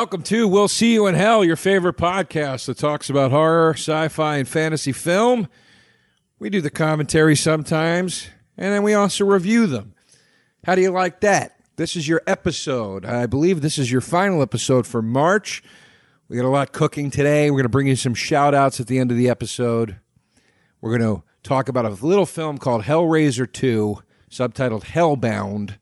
Welcome to We'll See You in Hell, your favorite podcast that talks about horror, sci fi, and fantasy film. We do the commentary sometimes, and then we also review them. How do you like that? This is your episode. I believe this is your final episode for March. We got a lot cooking today. We're going to bring you some shout outs at the end of the episode. We're going to talk about a little film called Hellraiser 2, subtitled Hellbound.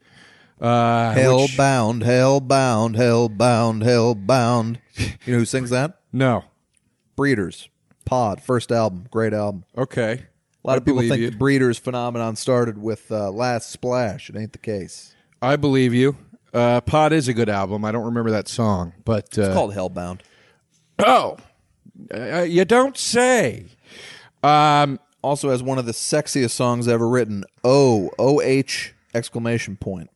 Uh, which- Hellbound, hellbound, hellbound, hellbound. You know who sings that? no. Breeders. Pod, first album, great album. Okay. A lot of people think the Breeders phenomenon started with uh, Last Splash. It ain't the case. I believe you. Uh, Pod is a good album. I don't remember that song, but uh, It's called Hellbound. oh, uh, you don't say. Um, Also has one of the sexiest songs ever written. Oh, O O H exclamation point.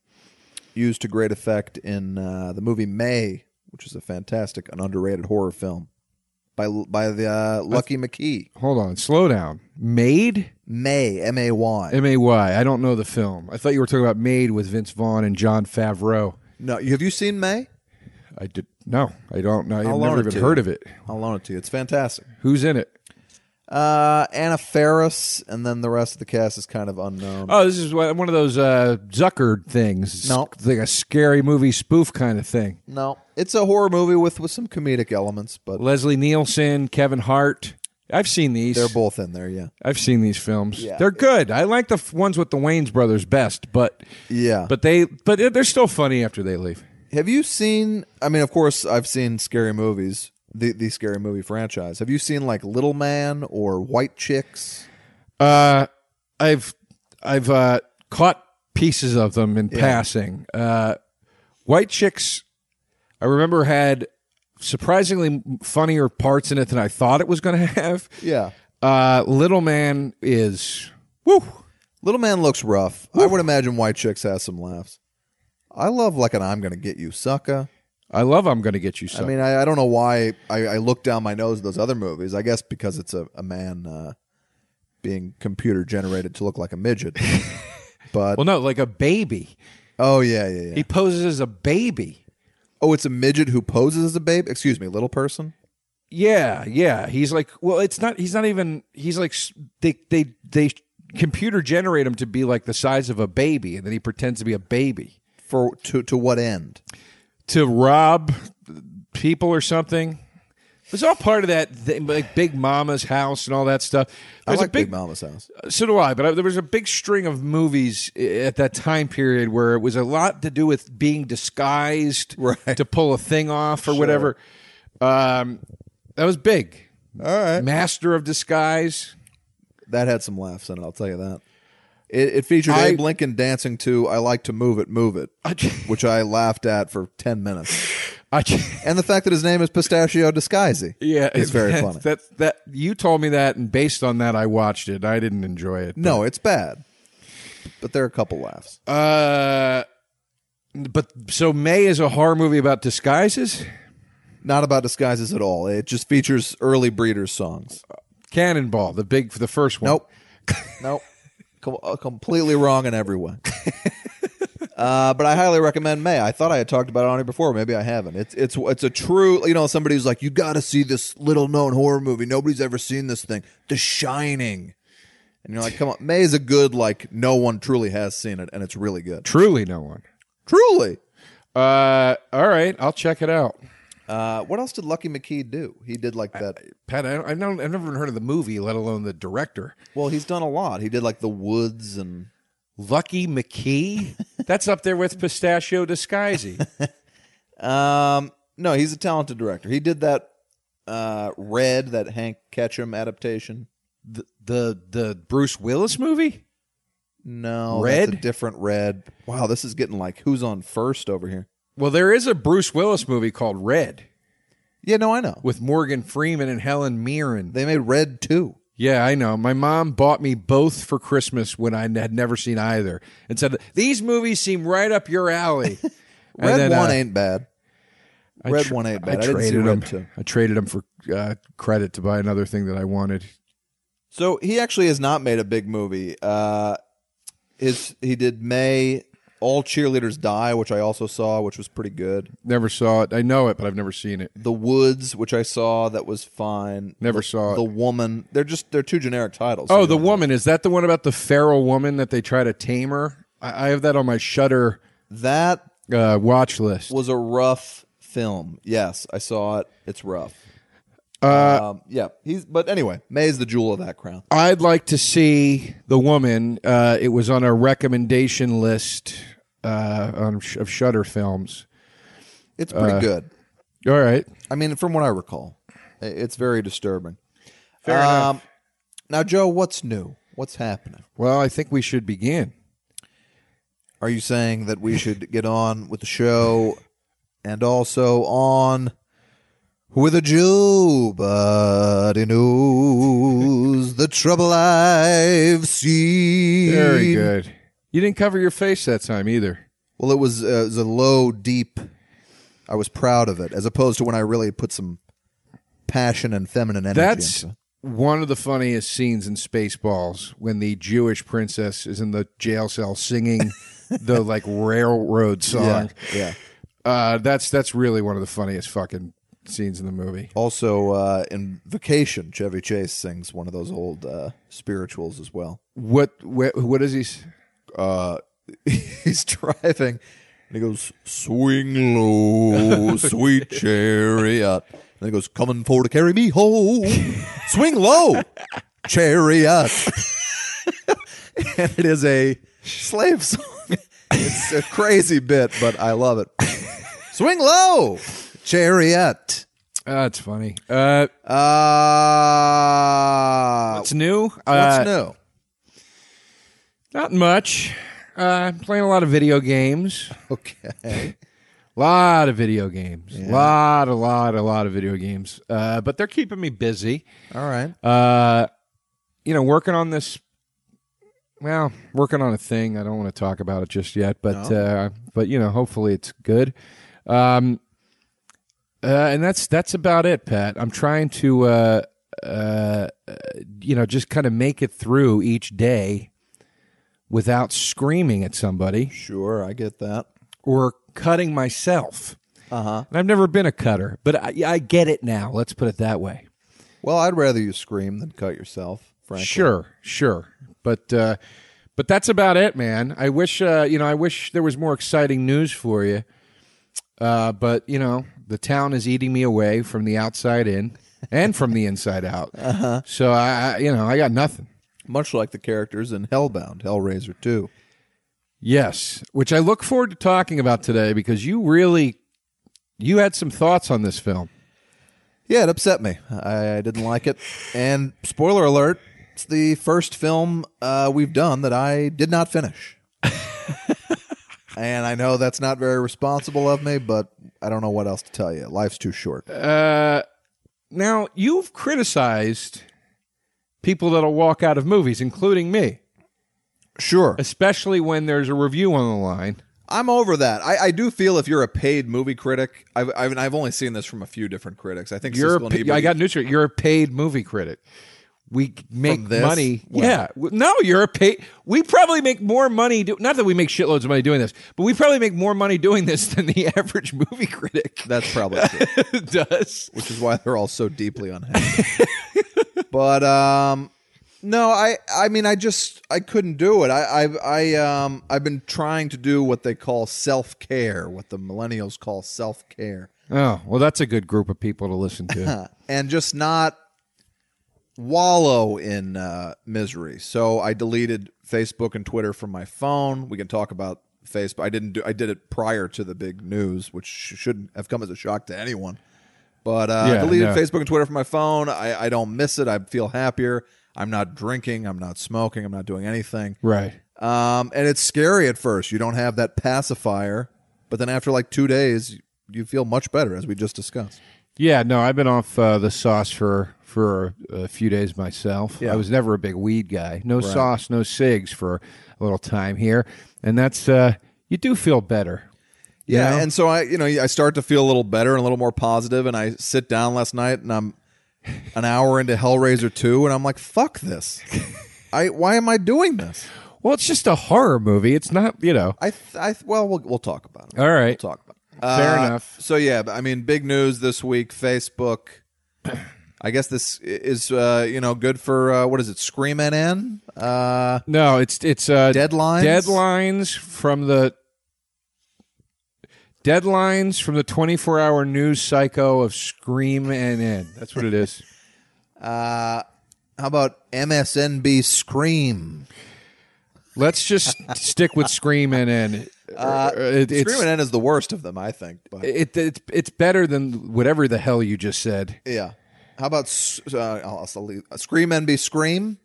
Used to great effect in uh, the movie May, which is a fantastic an underrated horror film by by the uh, Lucky McKee. hold on, slow down. Made May M A Y. M A Y. I don't know the film. I thought you were talking about Made with Vince Vaughn and Jon Favreau. No, have you seen May? I did no. I don't know. I've never even heard of it. I'll loan it to you. It's fantastic. Who's in it? Uh, Anna Faris, and then the rest of the cast is kind of unknown. Oh, this is one one of those uh, Zucker things. No. It's like a scary movie spoof kind of thing. no, it's a horror movie with with some comedic elements, but Leslie Nielsen, Kevin Hart. I've seen these. they're both in there. Yeah, I've seen these films. Yeah. They're good. I like the f- ones with the Wayans brothers best, but yeah. but they but they're still funny after they leave. have you seen? I mean, of course, I've seen scary movies. The the scary movie franchise. Have you seen like Little Man or White Chicks? Uh, I've I've uh, caught pieces of them in passing. Uh, White Chicks, I remember had surprisingly funnier parts in it than I thought it was going to have. Yeah. Uh, Little Man is woo. Little Man looks rough. I would imagine White Chicks has some laughs. I love like an "I'm gonna get you, sucker." I love. I'm going to get you. Some. I mean, I, I don't know why I, I look down my nose at those other movies. I guess because it's a, a man uh, being computer generated to look like a midget. but well, no, like a baby. oh yeah, yeah, yeah. He poses as a baby. oh, it's a midget who poses as a babe. Excuse me, little person. Yeah, yeah. He's like, well, it's not. He's not even. He's like s- they they they computer generate him to be like the size of a baby, and then he pretends to be a baby For to to what end? To rob people or something. It was all part of that thing, like Big Mama's house and all that stuff. I like big, Big Mama's house. so do I. But I, there was a big string of movies at that time period where it was a lot to do with being disguised Right. to pull a thing off or whatever. Um, that was big. All right, Master of Disguise. that had some laughs in it. I'll tell you that. It, it featured I- Abe Lincoln dancing to "I Like to Move It, Move It," which I laughed at for ten minutes. I, And the fact that his name is Pistachio Disguisey. yeah, it's very that, funny. That that you told me that, and based on that, I watched it. I didn't enjoy it. No, it's bad. But there are a couple laughs. Uh, but so May is a horror movie about disguises. Not about disguises at all. It just features early Breeders songs. Cannonball, the big, the first one. Nope. nope. Uh, completely wrong in every way. Uh, but I highly recommend May. I thought I had talked about it on here before. Maybe I haven't. It's it's it's a true. You know, somebody who's like, you got to see this little known horror movie. Nobody's ever seen this thing, The Shining. And you're like, come on, May is a good like. No one truly has seen it, and it's really good. Truly, no one. Truly. Uh, all right, I'll check it out. Uh, what else did Lucky McKee do? He did like that. Pat, I, I don't, I've never even heard of the movie, let alone the director. Well, he's done a lot. He did like The Woods and Lucky McKee. That's up there with Pistachio Disguisey. Um, no, he's a talented director. He did that uh, Red, that Hank Ketchum adaptation. the, the the Bruce Willis movie. No, Red? That's a different Red. Wow, this is getting like who's on first over here. Well, there is a Bruce Willis movie called Red. Yeah, no, I know. with Morgan Freeman and Helen Mirren. They made Red too. Yeah, I know. My mom bought me both for Christmas when I had never seen either, and said these movies seem right up your alley. And Red then, one uh, ain't bad. I Red one ain't bad. I, didn't see traded Red them. two. I traded them for uh, credit to buy another thing that I wanted. So he actually has not made a big movie. Uh, his he did May All Cheerleaders Die, which I also saw, which was pretty good. Never saw it. I know it, but I've never seen it. The Woods, which I saw, that was fine. Never the, saw it. The Woman. They're just they're two generic titles. Oh, the woman is that the one about the feral woman that they try to tame her? I, I have that on my Shudder That uh, watch list. was a rough film. Yes, I saw it. It's rough. Uh, um, yeah, he's. But anyway, May's the jewel of that crown. I'd like to see the woman. Uh, it was on a recommendation list uh, on sh- of Shudder films. It's Uh, pretty good. All right, I mean, from what I recall, it's very disturbing. Fair enough. Now, Joe, what's new? What's happening? well, I think we should begin. Are you saying that we should get on with the show and also on with a Joe Buddy News, the trouble I've seen? Very good. You didn't cover your face that time either. Well, it was, uh, it was a low, deep. I was proud of it, as opposed to when I really put some passion and feminine energy That's into one of the funniest scenes in Spaceballs when the Jewish princess is in the jail cell singing the like railroad song. Yeah, yeah. Uh, that's that's really one of the funniest fucking scenes in the movie. Also, uh, in Vacation, Chevy Chase sings one of those old uh, spirituals as well. What what, what is he? Uh, he's driving and he goes, Swing low, sweet chariot. And he goes, Coming for to carry me home. Swing low, chariot. and it is a slave song. It's a crazy bit, but I love it. Swing low, chariot. That's funny. Uh, Uh, what's new? what's uh, new? Not much. Uh, playing a lot of video games. Okay. A lot of video games. a Lot, a lot, a lot of video games. Uh, but they're keeping me busy. All right. Uh, you know, working on this. Well, working on a thing. I don't want to talk about it just yet, but uh, but you know, hopefully it's good. Um, uh, and that's that's about it, Pat. I'm trying to uh, uh, you know just kind of make it through each day without screaming at somebody Sure, I get that. or cutting myself. Uh huh. And I've never been a cutter, but I, I get it now. Let's put it that way. Well, I'd rather you scream than cut yourself, frankly. Sure, sure, but uh, but that's about it, man. I wish uh, you know, I wish there was more exciting news for you. Uh, but you know, the town is eating me away from the outside in and from the inside out. Uh-huh. So I, I, you know, I got nothing. Much like the characters in Hellbound, Hellraiser 2. Yes, which I look forward to talking about today because you really you had some thoughts on this film. Yeah, it upset me. I, I didn't like it. And spoiler alert, it's the first film uh, we've done that I did not finish. and I know that's not very responsible of me, but I don't know what else to tell you. Life's too short. Uh, now you've criticized people that'll walk out of movies, including me, Sure. especially when there's a review on the line. I'm over that. I, I do feel if you're a paid movie critic, I've, I've, I've only seen this from a few different critics. I think You're, a, and pa- Ebert- I got news for you. You're a paid movie critic. We make this? money. When? Yeah. W- No, you're a paid. We probably make more money. Do, not that we make shitloads of money doing this, but we probably make more money doing this than the average movie critic That's probably true. does. which is why they're all so deeply unhappy. but um, no, I I mean I just I couldn't do it. I I've I um I've been trying to do what they call self care, what the millennials call self care, Oh, well, that's a good group of people to listen to. and just not wallow in uh, misery. So I deleted Facebook and Twitter from my phone. We can talk about Facebook. I didn't do. I did it prior to the big news, which shouldn't have come as a shock to anyone. But uh, Yeah, I deleted no. Facebook and Twitter from my phone. I, I don't miss it. I feel happier. I'm not drinking. I'm not smoking. I'm not doing anything. right. Um, and it's scary at first. You don't have that pacifier, but then after like two days, you feel much better, as we just discussed. Yeah, no, I've been off uh, the sauce for for a few days myself. Yeah. I was never a big weed guy. No sauce, no cigs for a little time here, and that's uh, you do feel better. You Yeah, know? and so I, you know, I start to feel a little better and a little more positive, and I sit down last night and I'm an hour into Hellraiser two, and I'm like, "Fuck this! I why am I doing this?" well, it's just a horror movie. It's not, you know. I, th- I, th- well, we'll we'll talk about it. All right. We'll talk about it. Fair Uh, enough. So yeah, I mean, big news this week. Facebook. I guess this is uh, you know good for uh, what is it? Scream NN. Uh, No, it's it's uh, Deadlines? Deadlines from the deadlines from the twenty four hour news cycle of Scream and NN. That's what it is. uh, how about MSNB Scream? Let's just stick with Scream NN. Uh, It- it's, Scream NN is the worst of them, I think. But it, it's it's better than whatever the hell you just said. yeah, how about s- uh, I'll, I'll leave. Scream NB Scream?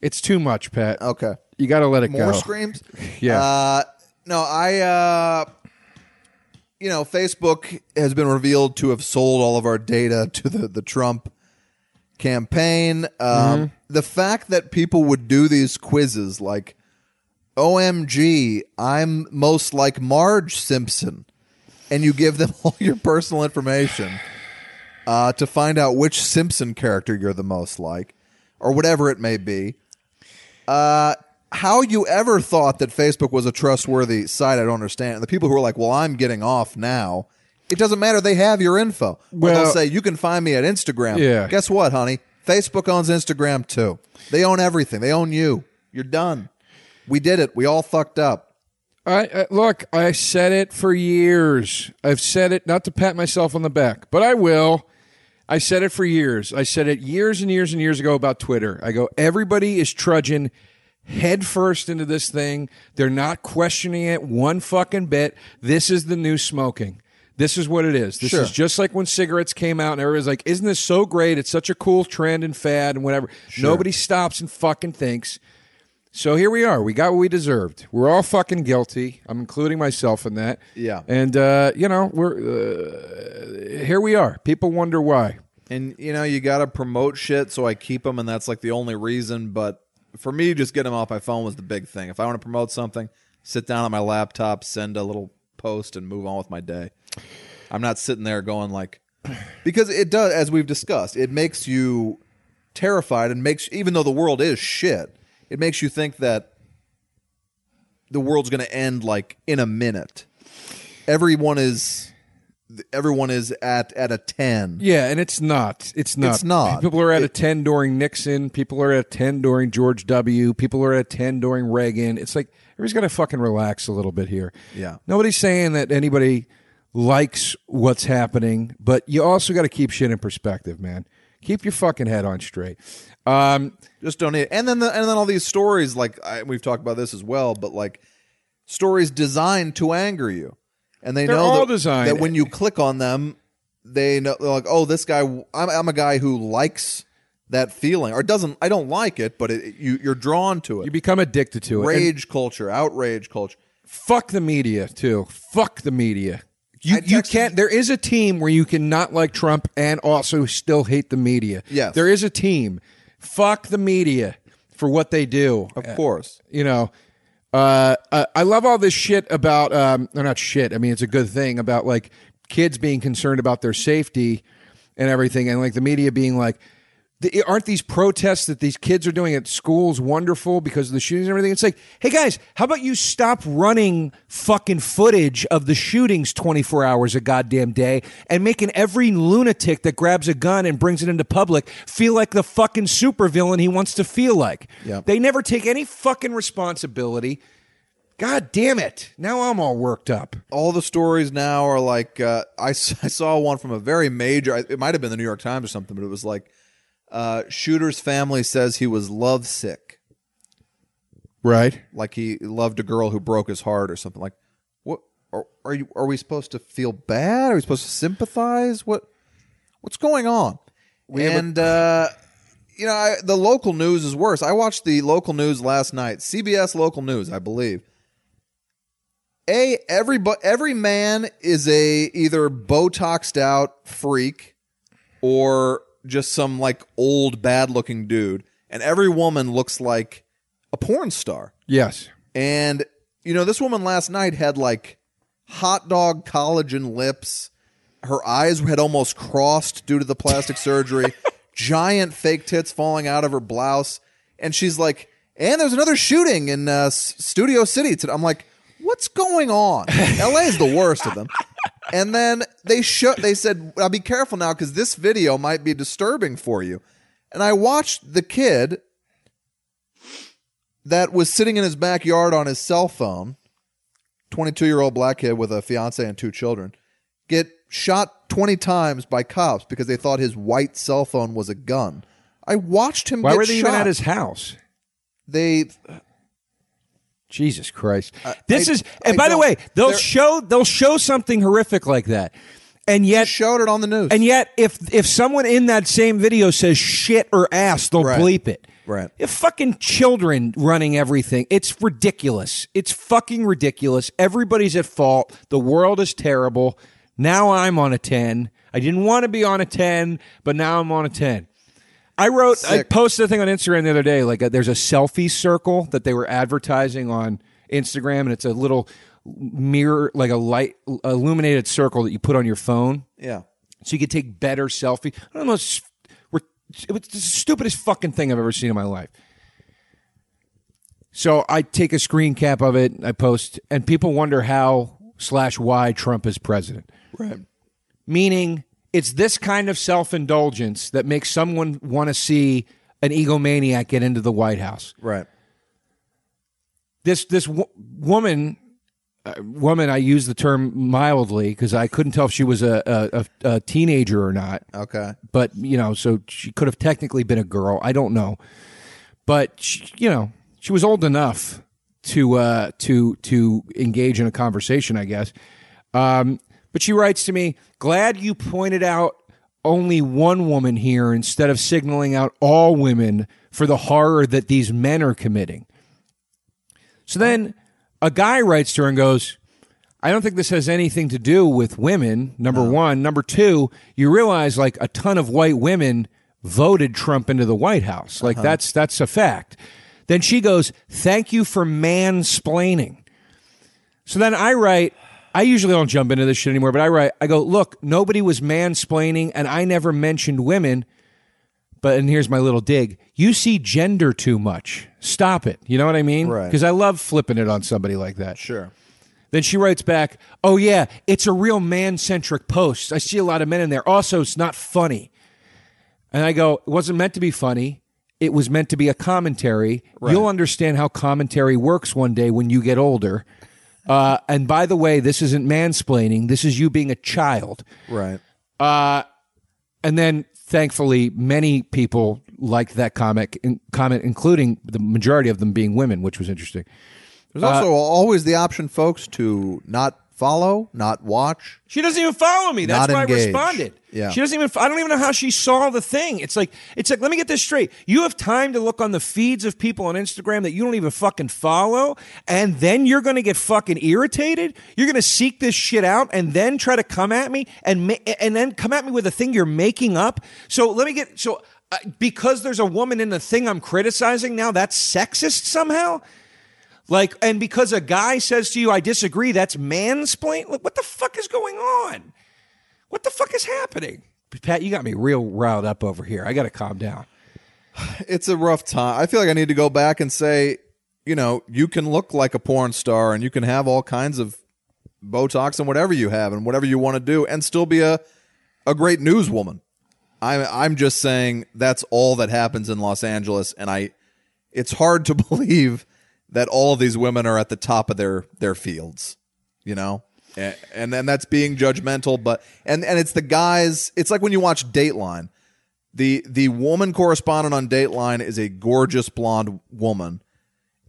It's too much, Pat. Okay, You got to let it go. more go. screams. Yeah. Uh, no, I. Uh, you know, Facebook has been revealed to have sold all of our data to the the Trump campaign. Um, Mm-hmm. The fact that people would do these quizzes like, "OMG, I'm most like Marge Simpson," and you give them all your personal information uh, to find out which Simpson character you're the most like, or whatever it may be. Uh, how you ever thought that Facebook was a trustworthy site, I don't understand. And the people who are like, well, I'm getting off now, it doesn't matter. They have your info. Or Well- they'll say, you can find me at Instagram. Yeah. Guess what, honey? Facebook owns Instagram too. They own everything. They own you. You're done. We did it. We all fucked up. I, I look. I said it for years. I've said it not to pat myself on the back, but I will. I said it for years. I said it years and years and years ago about Twitter. I go, everybody is trudging headfirst into this thing. They're not questioning it one fucking bit. This is the new smoking. This is what it is. This Sure. is just like when cigarettes came out and everybody's like, isn't this so great? It's such a cool trend and fad and whatever. Nobody stops and fucking thinks. So here we are. We got what we deserved. We're all fucking guilty. I'm including myself in that. Yeah. And uh, you know, we're uh, here. We are. People wonder why. And, you know, you got to promote shit, so I keep them, and that's like the only reason. But for me, just getting them off my phone was the big thing. If I want to promote something, sit down on my laptop, send a little post, and move on with my day. I'm not sitting there going like, because it does, as we've discussed, it makes you terrified and makes, even though the world is shit, it makes you think that the world's going to end like in a minute. Everyone is, everyone is at at a ten. Yeah, and it's not. It's not. It's not. People are at a ten during Nixon. People are at a ten during George W. People are at a ten during Reagan. It's like everybody's got to fucking relax a little bit here. Yeah. Nobody's saying that anybody likes what's happening, but you also got to keep shit in perspective, man. Keep your fucking head on straight. Um, just don't need it. and then the, and then all these stories like I, we've talked about this as well but like stories designed to anger you and they They're know all that, designed. that when you click on them they know they're like oh this guy I'm, I'm a guy who likes that feeling or doesn't I don't like it but it, you you're drawn to it you become addicted to it. And rage culture outrage culture fuck the media too. Fuck the media. You I you texted- can't. There is a team where you can not like Trump and also still hate the media. Yes. there is a team. Fuck the media for what they do. of course You know, uh, I, I love all this shit about. Um, or not shit. I mean, it's a good thing about like kids being concerned about their safety and everything, and like the media being like. The- Aren't these protests that these kids are doing at schools wonderful because of the shootings and everything? It's like, hey guys, how about you stop running fucking footage of the shootings 24 hours a goddamn day and making every lunatic that grabs a gun and brings it into public feel like the fucking supervillain he wants to feel like? Yeah. They never take any fucking responsibility. God damn it. Now I'm all worked up. all the stories now are like uh, I, I saw one from a very major it might have been the new york times or something but it was like uh, shooter's family says he was lovesick. Right. like he loved a girl who broke his heart or something. Like what are, are you are we supposed to feel bad? Are we supposed to sympathize? What what's going on? And uh you know I, the local news is worse. I watched the local news last night. Cbs local news i believe. A every every man is a either botoxed out freak or just some like old bad looking dude, and every woman looks like a porn star. Yes. And you know, this woman last night had like hot dog collagen lips. Her eyes had almost crossed due to the plastic surgery. Giant fake tits falling out of her blouse, and she's like, "And there's another shooting in uh, Studio City." today." I'm like, "What's going on?" LA is the worst of them. And then they show they said, "Now be careful now because this video might be disturbing for you." And I watched the kid that was sitting in his backyard on his cell phone, 22 year old black kid with a fiance and two children, get shot 20 times by cops because they thought his white cell phone was a gun. I watched him Why were they shot. even at his house? They Jesus Christ. Uh, this I- is and I by the way, they'll show they'll show something horrific like that. And yet showed it on the news. and yet if if someone in that same video says shit or ass, they'll Right. bleep it. Right. If fucking children running everything, it's ridiculous. It's fucking ridiculous. Everybody's at fault. The world is terrible. Now I'm on a 10. I didn't want to be on a 10, but now I'm on a 10. I wrote, I posted a thing on Instagram the other day. Like, uh there's a selfie circle that they were advertising on Instagram, and it's a little mirror, like a light illuminated circle that you put on your phone yeah. so you could take better selfie. I don't know. It was the stupidest fucking thing I've ever seen in my life. So I take a screen cap of it, I post, and people wonder how slash why Trump is president. Right. Meaning, it's this kind of self indulgence that makes someone want to see an egomaniac get into the White House. Right. This this w- woman, uh, woman, I use the term mildly because I couldn't tell if she was a, a, a, teenager or not. Okay. but you know, so she could have technically been a girl. I don't know, but she, you know, she was old enough to uh, to to engage in a conversation, I guess. Um, but she writes to me, "Glad you pointed out only one woman here instead of signaling out all women for the horror that these men are committing." So then a guy writes to her and goes, I don't think this has anything to do with women, number one. Number two, you realize like a ton of white women voted Trump into the White House. Like uh-huh. that's that's a fact. Then she goes, Thank you for mansplaining. So then I write, I usually don't jump into this shit anymore, but I write, I go, look, nobody was mansplaining and I never mentioned women. But and here's my little dig. You see gender too much. Stop it. You know what I mean? Right. Because I love flipping it on somebody like that. Sure. Then she writes back, "Oh yeah, it's a real man-centric post. I see a lot of men in there. Also, it's not funny." And I go, "It wasn't meant to be funny. It was meant to be a commentary. You'll understand how commentary works one day when you get older." Uh, and by the way, this isn't mansplaining. This is you being a child. Right. Uh, And then, thankfully, many people liked that comic, in, comment, including the majority of them being women, which was interesting. There's also always the option, folks, to not follow, not watch. She doesn't even follow me. That's why engaged. I responded. Yeah. She doesn't even. I don't even know how she saw the thing. It's like it's like. Let me get this straight. You have time to look on the feeds of people on Instagram that you don't even fucking follow, and then you're going to get fucking irritated. You're going to seek this shit out, and then try to come at me and ma- and then come at me with a thing you're making up. So let me get so. Uh, because there's a woman in the thing I'm criticizing now, that's sexist somehow. Like, and because a guy says to you, I disagree, that's mansplain. Like, what the fuck is going on? What the fuck is happening? Pat, you got me real riled up over here. I got to calm down. It's a rough time. I feel like I need to go back and say, you know, you can look like a porn star and you can have all kinds of Botox and whatever you have and whatever you want to do and still be a a great newswoman. I'm I'm just saying that's all that happens in Los Angeles and I it's hard to believe that all of these women are at the top of their their fields, you know? And and then that's being judgmental, but and and it's the guys, it's like when you watch Dateline the the woman correspondent on Dateline is a gorgeous blonde woman,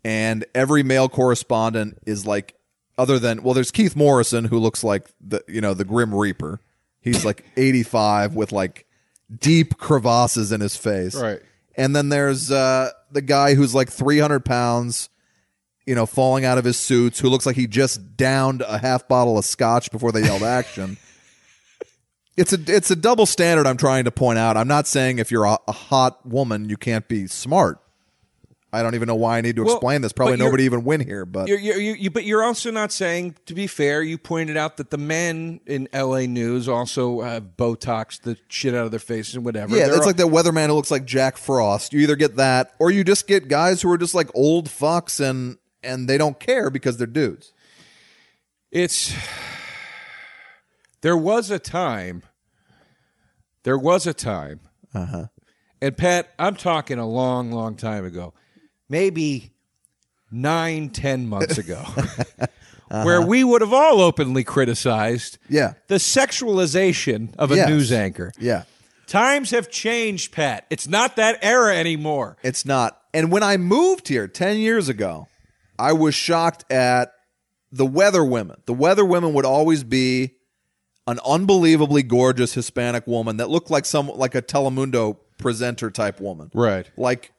and every male correspondent is like other than well, there's Keith Morrison who looks like the you know the Grim Reaper. He's like 85 with like deep crevasses in his face, Right. And then there's uh, the guy who's like 300 pounds, you know, falling out of his suits, who looks like he just downed a half bottle of scotch before they yelled action. It's a it's a double standard I'm trying to point out. I'm not saying if you're a, a hot woman you can't be smart. I don't even know why I need to Well, explain this. Probably nobody even win here, but You're, you're, you you, but you're also not saying, to be fair, you pointed out that the men in L.A. news also have Botox the shit out of their faces and whatever. yeah, They're it's all- like that weatherman who looks like Jack Frost. You either get that or you just get guys who are just like old fucks and and they don't care because they're dudes. It's there was a time. There was a time. Uh-huh. And Pat, I'm talking a long, long time ago, maybe nine, ten months ago, where we would have all openly criticized Uh-huh. Yeah. the sexualization of a Yes. news anchor. Yeah. Times have changed, Pat. It's not that era anymore. It's not. And when I moved here 10 years ago, I was shocked at the weather women. The weather women would always be an unbelievably gorgeous Hispanic woman that looked like some like a Telemundo presenter type woman. Right. Like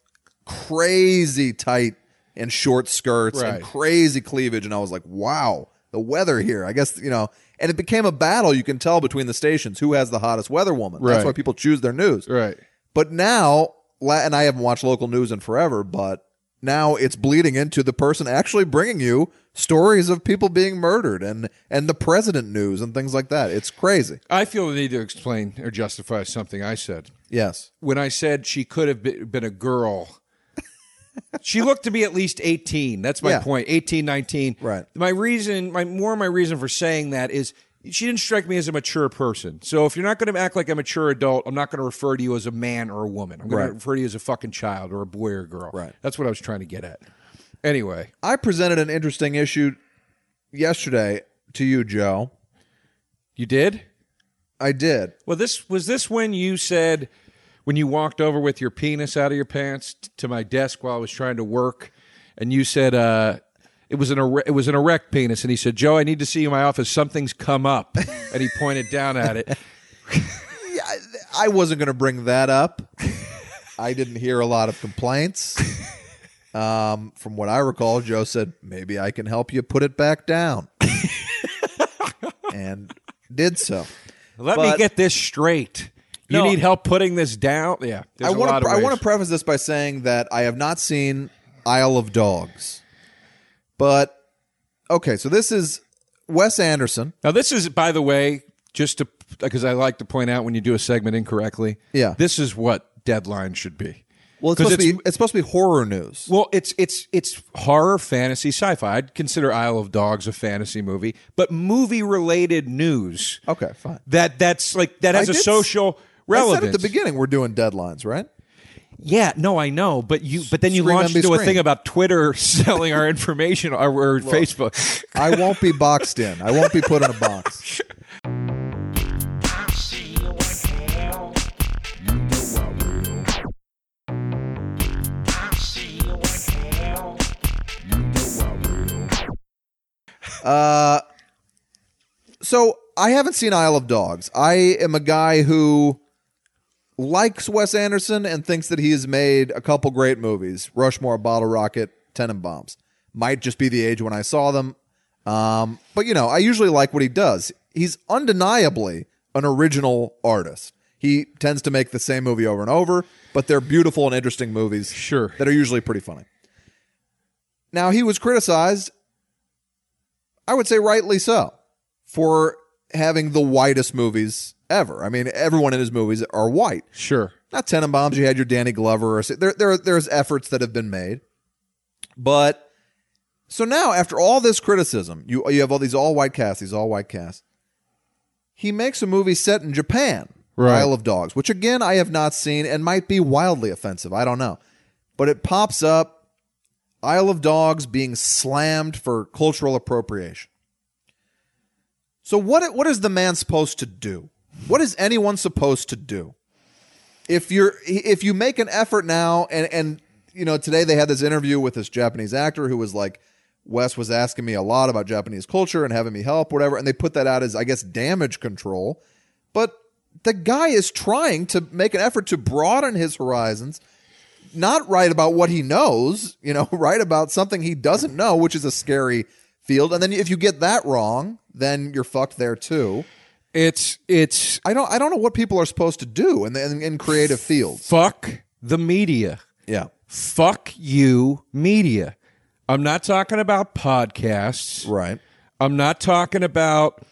crazy tight and short skirts Right. and crazy cleavage and I was like, "Wow, the weather here." I guess, you know, and it became a battle you can tell between the stations who has the hottest weather woman. That's why people choose their news. Right. But now, and I haven't watched local news in forever, but now it's bleeding into the person actually bringing you stories of people being murdered and and the president news and things like that. It's crazy. I feel the need to explain or justify something I said. Yes. when I said she could have been a girl. she looked to be at least 18. That's my Yeah. point. 18, 19. Right. My reason, my more my reason for saying that is she didn't strike me as a mature person. So if you're not going to act like a mature adult, I'm not going to refer to you as a man or a woman. I'm going Right. to refer to you as a fucking child or a boy or a girl. Right. That's what I was trying to get at. Anyway, I presented an interesting issue yesterday to you, Joe. you did? I did. Well, this was this when you said when you walked over with your penis out of your pants t- to my desk while I was trying to work, and you said uh, it was an it was an erect penis, and he said, "Joe, I need to see you in my office. Something's come up," and he pointed down at it. I, I wasn't going to bring that up. I didn't hear a lot of complaints. Um, from what I recall, Joe said, maybe I can help you put it back down. and did so. Let me get this straight. You No. need help putting this down? Yeah, I want to I want to preface this by saying that I have not seen Isle of Dogs. But okay, so this is Wes Anderson. Now, this is, by the way, just to because I like to point out when you do a segment incorrectly. Yeah. this is what deadline should be. Well, it's supposed to it's- be it's supposed to be horror news. Well, it's it's it's horror, fantasy, sci-fi. I'd consider Isle of Dogs a fantasy movie, but movie-related news Okay, fine. that that's like that has I a did social relevance. At the beginning we're doing deadlines, right? Yeah, no, I know, but you but then you Scream launched into a thing about Twitter selling our information or, or Facebook. I won't be boxed in. I won't be put in a box. Uh, so I haven't seen Isle of Dogs. I am a guy who likes Wes Anderson and thinks that he has made a couple great movies: Rushmore, Bottle Rocket, Tenenbaums. Might just be the age when I saw them. Um, but you know, I usually like what he does. He's undeniably an original artist. He tends to make the same movie over and over, but they're beautiful and interesting movies. Sure. That are usually pretty funny. Now, he was criticized, I would say rightly so, for having the whitest movies ever. I mean, everyone in his movies are white. Sure. Not Tenenbaums, you had your Danny Glover. Or, there, there, there's efforts that have been made. But so now, after all this criticism, you, you have all these all white casts, these all white casts. He makes a movie set in Japan, Right. Isle of Dogs, which again I have not seen and might be wildly offensive. I don't know. But it pops up Isle of Dogs being slammed for cultural appropriation. So what what is the man supposed to do? What is anyone supposed to do? If you're if you make an effort now and and you know today they had this interview with this Japanese actor who was like Wes was asking me a lot about Japanese culture and having me help whatever and they put that out as I guess damage control. But the guy is trying to make an effort to broaden his horizons not write about what he knows, you know, write about something he doesn't know, which is a scary field. And then if you get that wrong, then you're fucked there too. It's it's I don't I don't know what people are supposed to do in, in, in creative fields. fuck the media. Yeah. Fuck you, media. I'm not talking about podcasts. Right. I'm not talking about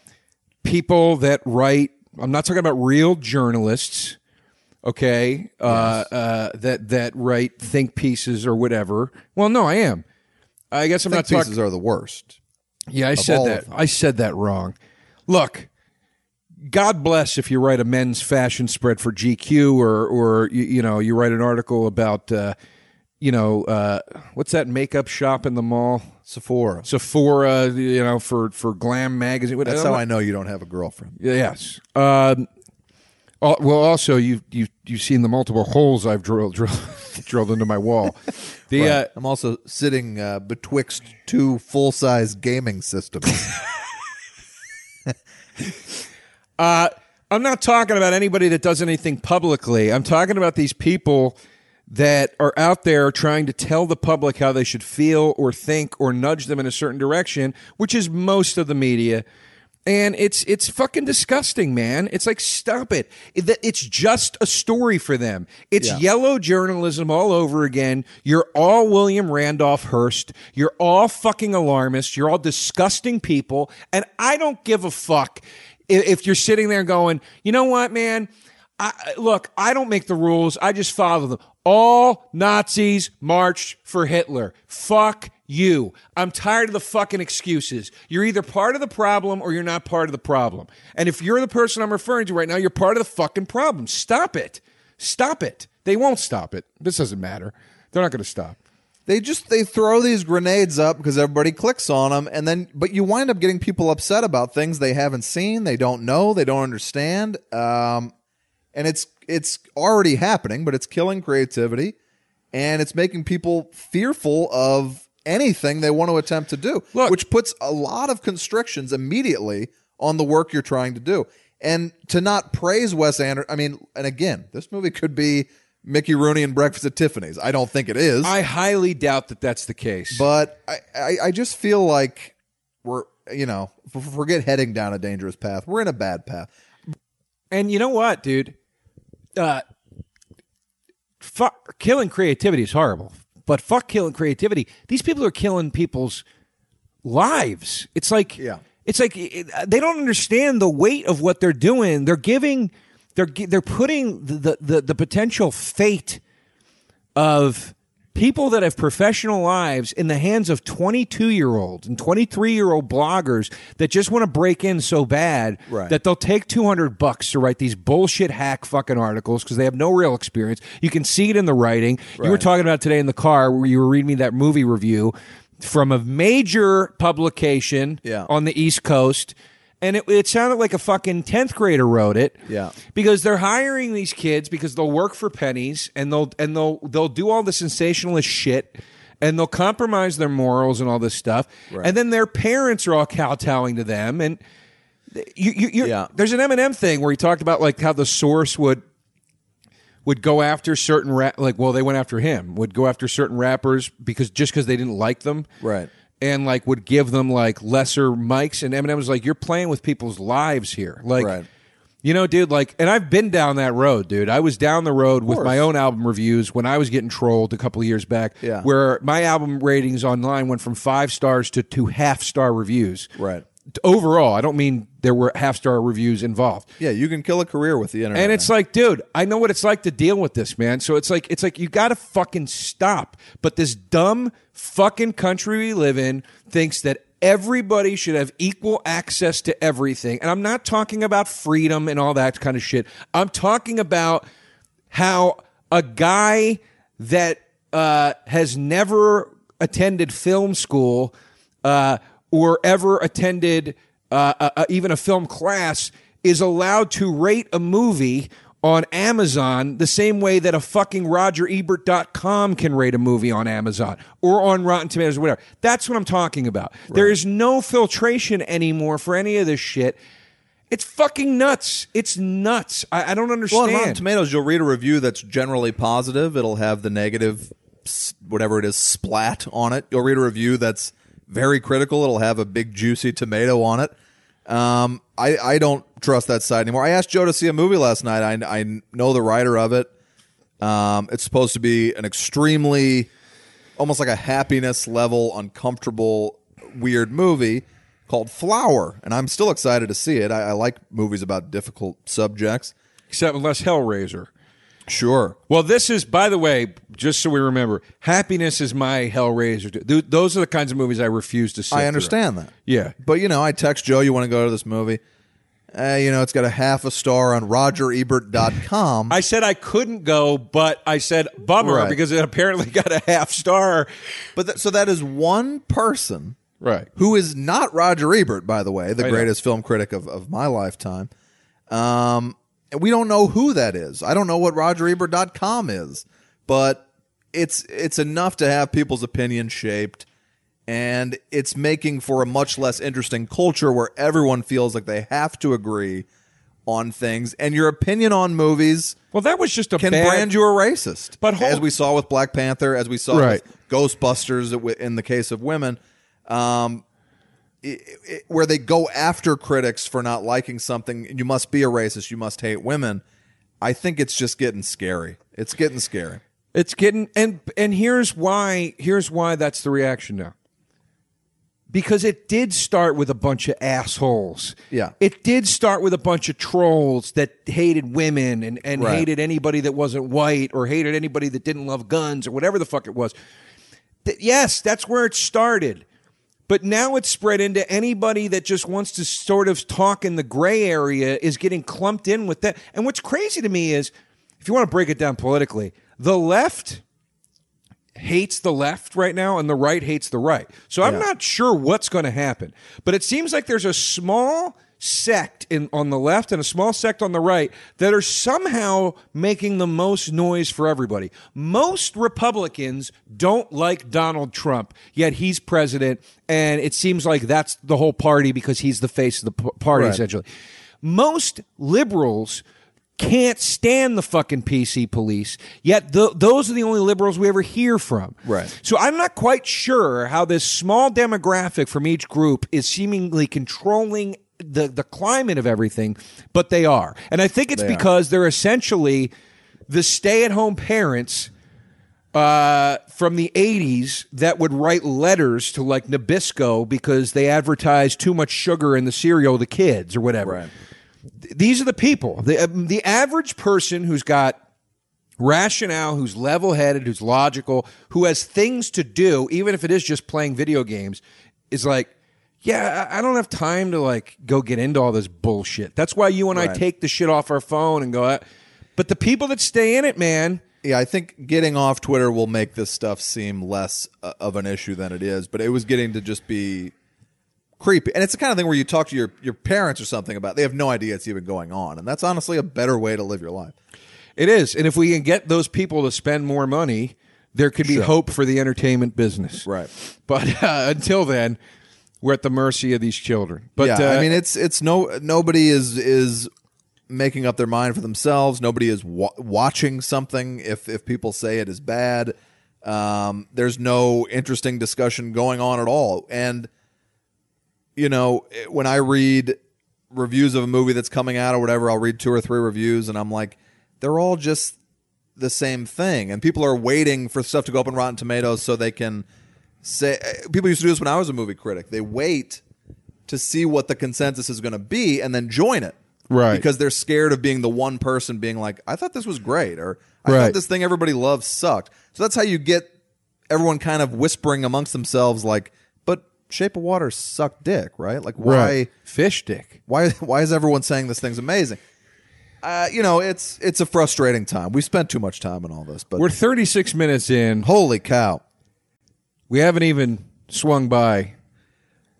people that write. I'm not talking about real journalists. Okay, uh, uh, that that write think pieces or whatever. Well, no, I am. I guess I'm Think not talking. pieces are the worst. Yeah, I said that. I said that wrong. Look, God bless if you write a men's fashion spread for GQ or or you, you know you write an article about uh, you know uh, what's that makeup shop in the mall Sephora. Sephora you know for for Glam magazine. That's how I know you don't have a girlfriend. Yes. Um, al- well, also you you you've seen the multiple holes I've drilled drilled, drilled into my wall. The Right. uh, I'm also sitting uh, betwixt two full size gaming systems. Uh, I'm not talking about anybody that does anything publicly. I'm talking about these people that are out there trying to tell the public how they should feel or think or nudge them in a certain direction, which is most of the media. And it's it's fucking disgusting, man. It's like stop it. It- It's just a story for them. It's Yeah. yellow journalism all over again. You're all William Randolph Hearst. You're all fucking alarmists. You're all disgusting people. And I don't give a fuck if you're sitting there going, you know what, man? I, look, I don't make the rules. I just follow them. All Nazis marched for Hitler. Fuck you. I'm tired of the fucking excuses. You're either part of the problem or you're not part of the problem. And if you're the person I'm referring to right now, you're part of the fucking problem. Stop it. Stop it. They won't stop it. This doesn't matter. They're not going to stop. They just they throw these grenades up because everybody clicks on them and then but you wind up getting people upset about things they haven't seen they don't know they don't understand um, and it's it's already happening but it's killing creativity and it's making people fearful of anything they want to attempt to do Look- which puts a lot of constrictions immediately on the work you're trying to do. And to not praise wes anderson i mean and again this movie could be mickey rooney and breakfast at tiffany's i don't think it is I highly doubt that that's the case. but I, I, I just feel like we're, you know, f- forget heading down a dangerous path. We're in a bad path. And you know what, dude? Uh, fuck, killing creativity is horrible. But fuck killing creativity. These people are killing people's lives. It's like, Yeah. it's like they don't understand the weight of what they're doing. They're giving, they're they're putting the the, the, potential fate of people that have professional lives in the hands of 22 year olds and 23 year old bloggers that just want to break in so bad Right. that they'll take 200 bucks to write these bullshit hack fucking articles because they have no real experience. You can see it in the writing. You were talking about today in the car where you were reading me that movie review from a major publication Yeah. on the East Coast. And it, it sounded like a fucking 10th grader wrote it Yeah. because they're hiring these kids because they'll work for pennies and they'll and they'll they'll do all the sensationalist shit and they'll compromise their morals and all this stuff Right. and then their parents are all kowtowing to them and you, you, Yeah. there's an Eminem thing where he talked about like how the source would would go after certain rap like well they went after him would go after certain rappers because just because they didn't like them Right. And like would give them like lesser mics and Eminem was like you're playing with people's lives here like Right. you know dude like and I've been down that road dude I was down the road with my own album reviews when I was getting trolled a couple of years back Yeah. where my album ratings online went from 5 stars to two half star reviews Right. Overall I don't mean there were half star reviews involved Yeah, you can kill a career with the internet. and it's like, dude, I know what it's like to deal with this, man. So it's like, it's like you got to fucking stop. But this dumb fucking country we live in thinks that everybody should have equal access to everything. And I'm not talking about freedom and all that kind of shit. I'm talking about how a guy that uh, has never attended film school uh, or ever attended uh, uh, uh, even a film class is allowed to rate a movie on Amazon the same way that a fucking RogerEbert.com can rate a movie on Amazon or on Rotten Tomatoes or whatever. That's what I'm talking about. There is no filtration anymore for any of this shit. It's fucking nuts. It's nuts. I, I don't Well, understand. on Rotten Tomatoes, you'll read a review that's generally positive. It'll have the negative, whatever it is, splat on it. You'll read a review that's very critical. It'll have a big juicy tomato on it. Um, I I don't trust that site anymore. I asked Joe to see a movie last night. I I know the writer of it. Um, it's supposed to be an extremely, almost like a happiness level, uncomfortable, weird movie called Flower, and I'm still excited to see it. I, I like movies about difficult subjects. Except unless Hellraiser. Sure. Well, this is, by the way, just so we remember, Happiness is my Hellraiser. Th- those are the kinds of movies I refuse to see. I understand that. Yeah. But, you know, I text Joe, you want to go to this movie? Uh, you know, it's got a half a star on rogerebert.com. I said I couldn't go, but I said bummer Right. because it apparently got a half star. but th- so that is one person Right. who is not Roger Ebert, by the way, the I know. greatest film critic of, of my lifetime. Um, and we don't know who that is. I don't know what RogerEbert.com is, but it's it's enough to have people's opinion shaped, and it's making for a much less interesting culture where everyone feels like they have to agree on things, and your opinion on movies Well, that was just a can bad. brand you a racist. But hold- as we saw with Black Panther, as we saw Right. with Ghostbusters in the case of women, um, i i where they go after critics for not liking something, you must be a racist, you must hate women. I think it's just getting scary. It's getting scary. It's getting and and here's why here's why that's the reaction now. Because it did start with a bunch of assholes. Yeah. It did start with a bunch of trolls that hated women and, and Right. hated anybody that wasn't white or hated anybody that didn't love guns or whatever the fuck it was. Th- yes, that's where it started. But now it's spread into anybody that just wants to sort of talk in the gray area is getting clumped in with that. And what's crazy to me is, if you want to break it down politically, the left hates the left right now and the right hates the right. So I'm Yeah. not sure what's going to happen. But it seems like there's a small sect in on the left and a small sect on the right that are somehow making the most noise for everybody. Most Republicans don't like Donald Trump, yet he's president and it seems like that's the whole party because he's the face of the party Right. essentially. Most liberals can't stand the fucking PC police. Yet th- those are the only liberals we ever hear from. Right. So I'm not quite sure how this small demographic from each group is seemingly controlling the the climate of everything, but they are. And I think it's They are. because they're essentially the stay-at-home parents uh, from the 80s that would write letters to like Nabisco because they advertised too much sugar in the cereal the kids or whatever Right. these are the people. The um, the average person who's got rationale, who's level-headed, who's logical, who has things to do, even if it is just playing video games, is like, yeah, I don't have time to like go get into all this bullshit. That's why you and I take the shit off our phone and go. Out. But the people that stay in it, man, Yeah, I think getting off Twitter will make this stuff seem less uh, of an issue than it is, but it was getting to just be creepy. And it's the kind of thing where you talk to your, your parents or something about, they have no idea it's even going on. And that's honestly a better way to live your life. it is. And if we can get those people to spend more money, there could be Sure. hope for the entertainment business. Right. But uh, until then, we're at the mercy of these children. But yeah, uh, I mean, it's it's no nobody is is making up their mind for themselves. Nobody is wa- watching something if if people say it is bad. Um, there's no interesting discussion going on at all. And you know, when I read reviews of a movie that's coming out or whatever, I'll read two or three reviews, and I'm like, they're all just the same thing. And people are waiting for stuff to go up on Rotten Tomatoes so they can say. People used to do this when I was a movie critic. They wait to see what the consensus is going to be and then join it. Right. Because they're scared of being the one person being like, I thought this was great, or I Right. thought this thing everybody loves sucked. So that's how you get everyone kind of whispering amongst themselves, like, but Shape of Water sucked dick, right? Like, why? fish dick? Why? Why is everyone saying this thing's amazing? Uh, you know, it's it's a frustrating time. We spent too much time on all this, but We're 36 minutes in. holy cow! We haven't even swung by.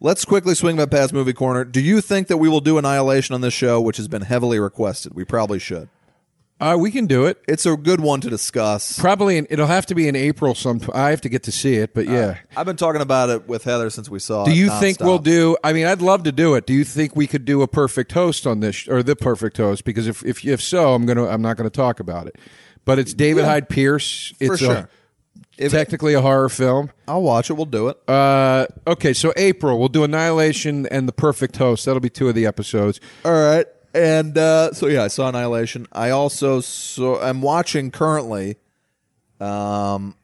Let's quickly swing back past movie corner. Do you think that we will do Annihilation on this show, which has been heavily requested? We probably should. Uh, we can do it. It's a good one to discuss. Probably in, it'll have to be in April. Some I have to get to see it, but yeah. I've been talking about it with Heather since we saw do it. you think we'll do? I mean, I'd love to do it. Do you think we could do a perfect host on this, or the perfect host? Because if if, if so, I'm gonna I'm not gonna talk about it. But it's David Hyde Pierce. It's For a- sure. If- technically a horror film. I'll watch it. We'll do it. Uh, okay, so April we'll do Annihilation and the Perfect Host. That'll be two of the episodes. All right. And uh, so yeah, I saw Annihilation. I also saw. I'm watching currently, um,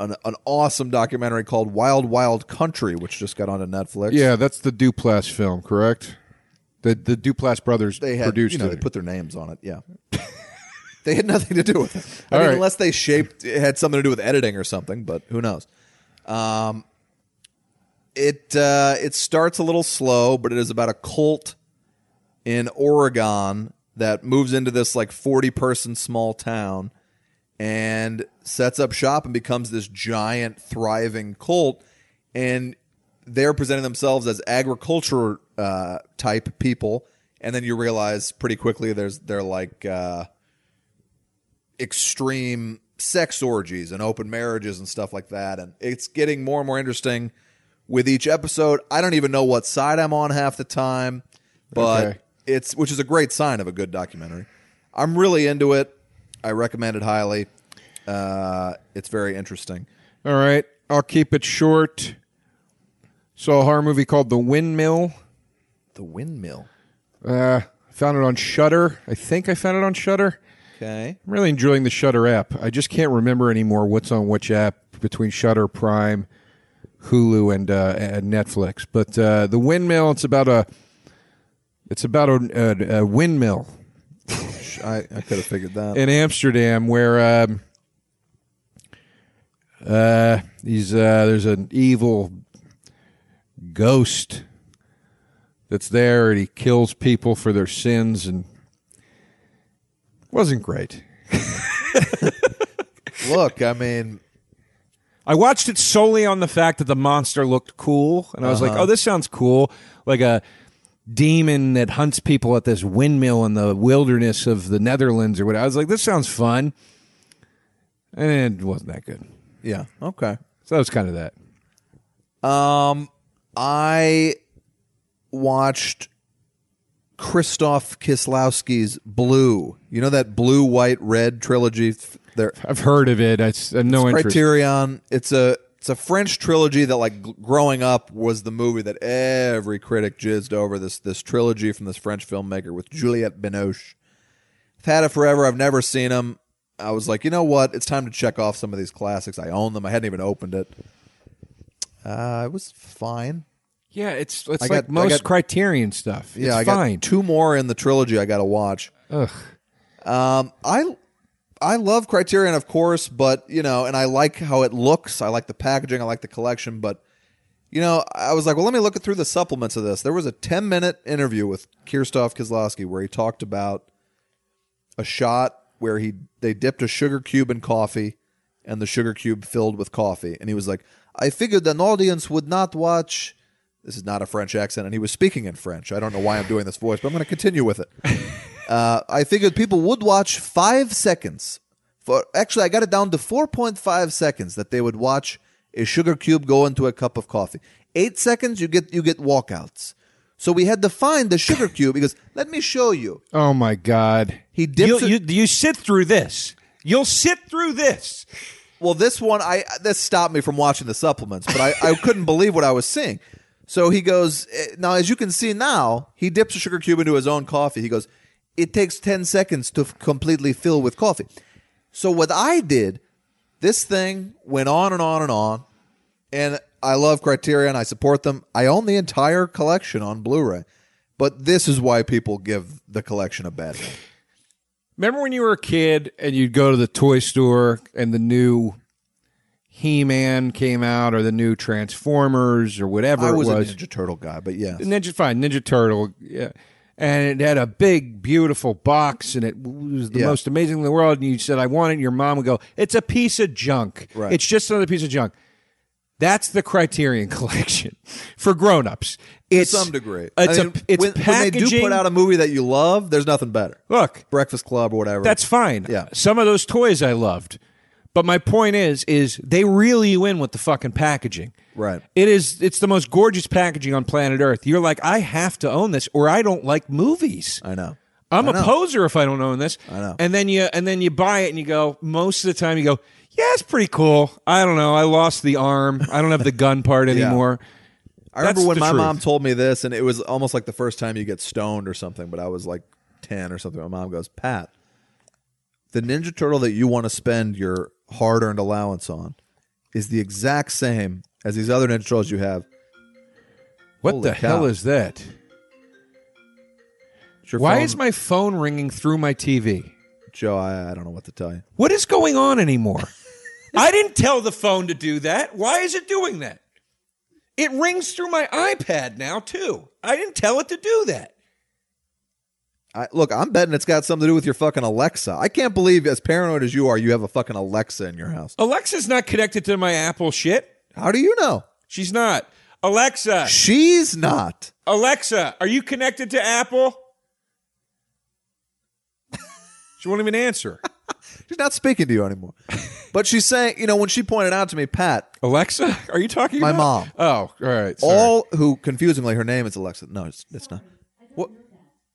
an an awesome documentary called Wild Wild Country, which just got onto Netflix. Yeah, that's the Duplass film, correct? The the Duplass brothers they had produced you know it. they put their names on it. Yeah. they had nothing to do with it. I All mean, right. unless they shaped it had something to do with editing or something, but who knows? Um, it uh, it starts a little slow, but it is about a cult in Oregon that moves into this like 40 person small town and sets up shop and becomes this giant thriving cult and they're presenting themselves as agriculture uh, type people and then you realize pretty quickly there's they're like uh, extreme sex orgies and open marriages and stuff like that and it's getting more and more interesting with each episode i don't even know what side i'm on half the time but Okay. it's which is a great sign of a good documentary i'm really into it i recommend it highly uh, it's very interesting All right, I'll keep it short. Saw a horror movie called The Windmill. the windmill Uh, found it on Shudder. I think I found it on Shudder. Okay I'm really enjoying the Shudder app. I just can't remember anymore what's on which app between Shudder, Prime, Hulu, and uh, and Netflix. But uh, the Windmill. It's about a. It's about a, a, a windmill I, I could have figured that in Amsterdam where um, uh, he's uh, there's an evil ghost that's there and he kills people for their sins and wasn't great. look i mean I watched it solely on the fact that the monster looked cool, and I was like, "Oh, this sounds cool!" Like a demon that hunts people at this windmill in the wilderness of the Netherlands or whatever. I was like, "This sounds fun," and it wasn't that good. yeah okay So that was kind of that. Um, I watched Christoph Kieślowski's Blue. You know that blue, white, red trilogy. There, I've heard of it. it. I s- uh, no interest. Criterion. It's a it's a French trilogy that, like, growing up, was the movie that every critic jizzed over. This this trilogy from this French filmmaker with Juliette Binoche. I've had it forever. I've never seen them. I was like, you know what? It's time to check off some of these classics. I own them. I hadn't even opened it. Uh, it was fine. Yeah, it's it's I like got- I most got- Criterion stuff. Yeah, it's I fine. got two more in the trilogy I got to watch. Ugh. Um, I I love Criterion, of course, but you know, and I like how it looks. I like the packaging. I like the collection, but you know, I was like, well, let me look through the supplements of this. There was a ten minute interview with Kirstof Kozlowski where he talked about a shot where he they dipped a sugar cube in coffee and the sugar cube filled with coffee, and he was like, I figured an audience would not watch. This is not a French accent, and he was speaking in French. I don't know why I'm doing this voice, but I'm going to continue with it. Uh, I figured people would watch five seconds. For actually, I got it down to four point five seconds that they would watch a sugar cube go into a cup of coffee. Eight seconds, you get you get walkouts. So we had to find the sugar cube because let me show you. Oh my God! He dips You, it- you you sit through this. You'll sit through this. Well, this one, I this stopped me from watching the supplements, but I, I couldn't believe what I was seeing. So he goes eh, now, as you can see now, he dips a sugar cube into his own coffee. He goes, it takes ten seconds to f- completely fill with coffee. So what I did, this thing went on and on and on, and I love Criterion. I support them. I own the entire collection on Blu-ray, but this is why people give the collection a bad name. Remember when you were a kid and you'd go to the toy store and the new He Man came out or the new Transformers or whatever I was, it was? a Ninja Turtle guy, but yeah, Ninja fine, Ninja Turtle, yeah. And it had a big, beautiful box, and it was the Yeah. most amazing in the world. And you said, "I want it." And your mom would go, "It's a piece of junk. Right. It's just another piece of junk." That's the Criterion Collection for grown-ups. It's to some degree. It's I a mean, it's when, when they do put out a movie that you love, there's nothing better. Look, Breakfast Club or whatever. That's fine. Yeah. Some of those toys I loved. But my point is, is they reel you in with the fucking packaging. Right. It is it's the most gorgeous packaging on planet Earth. You're like, I have to own this or I don't like movies. I know. I'm I a know. poser if I don't own this. I know. And then you and then you buy it and you go, most of the time you go, Yeah, it's pretty cool. I don't know. I lost the arm. I don't have the gun part anymore. I remember when my truth. mom told me this, and it was almost like the first time you get stoned or something. But I was like ten or something. My mom goes, "Pat, the Ninja Turtle that you want to spend your hard-earned allowance on is the exact same as these other Ninja Turtles you have. What Holy the cow. hell is that? It's your Why phone- is my phone ringing through my TV? Joe? I, I don't know what to tell you. What is going on anymore? I didn't tell the phone to do that. Why is it doing that? It rings through my iPad now, too. I didn't tell it to do that. I, look, I'm betting it's got something to do with your fucking Alexa. I can't believe, as paranoid as you are, you have a fucking Alexa in your house. Alexa's not connected to my Apple shit. How do you know? She's not. Alexa, She's not. Alexa, are you connected to Apple? She won't even answer. She's not speaking to you anymore. But she's saying, you know, when she pointed out to me, Pat, Alexa, are you talking My about? mom. Oh, all right. sorry. all who confusingly her name is Alexa. No, it's, it's not.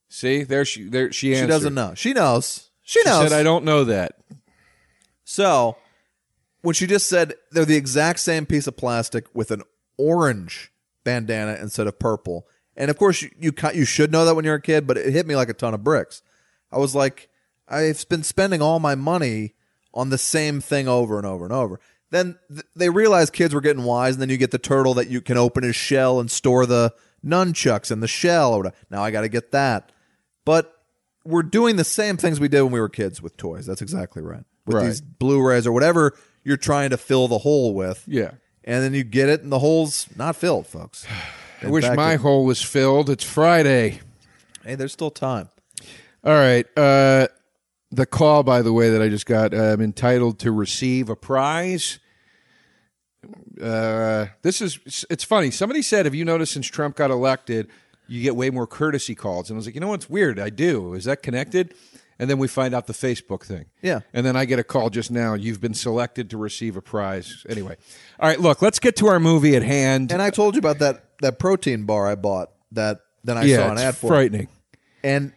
See, there she there she She doesn't know. She knows. She, She knows. said I don't know that. So when she just said they're the exact same piece of plastic with an orange bandana instead of purple, and of course you you, you should know that when you're a kid, but it hit me like a ton of bricks. I was like, I've been spending all my money on the same thing over and over and over. Then th- they realized kids were getting wise, and then you get the turtle that you can open his shell and store the nunchucks in the shell. Or whatever. Now I got to get that, but we're doing the same things we did when we were kids with toys. That's exactly right. With Right. these Blu-rays or whatever you're trying to fill the hole with. Yeah. And then you get it and the hole's not filled, folks. I In wish fact, my it- hole was filled. It's Friday. Hey, there's still time. All right. Uh, the call, by the way, that I just got, uh, I'm entitled to receive a prize. Uh, this is, it's funny. Somebody said, Have you noticed since Trump got elected, you get way more courtesy calls? And I was like, You know what's weird? I do. Is that connected? And then we find out the Facebook thing. Yeah. And then I get a call just now. You've been selected to receive a prize. Anyway. All right. Look, let's get to our movie at hand. And I told you about that that protein bar I bought that then I yeah, saw an ad for. frightening. And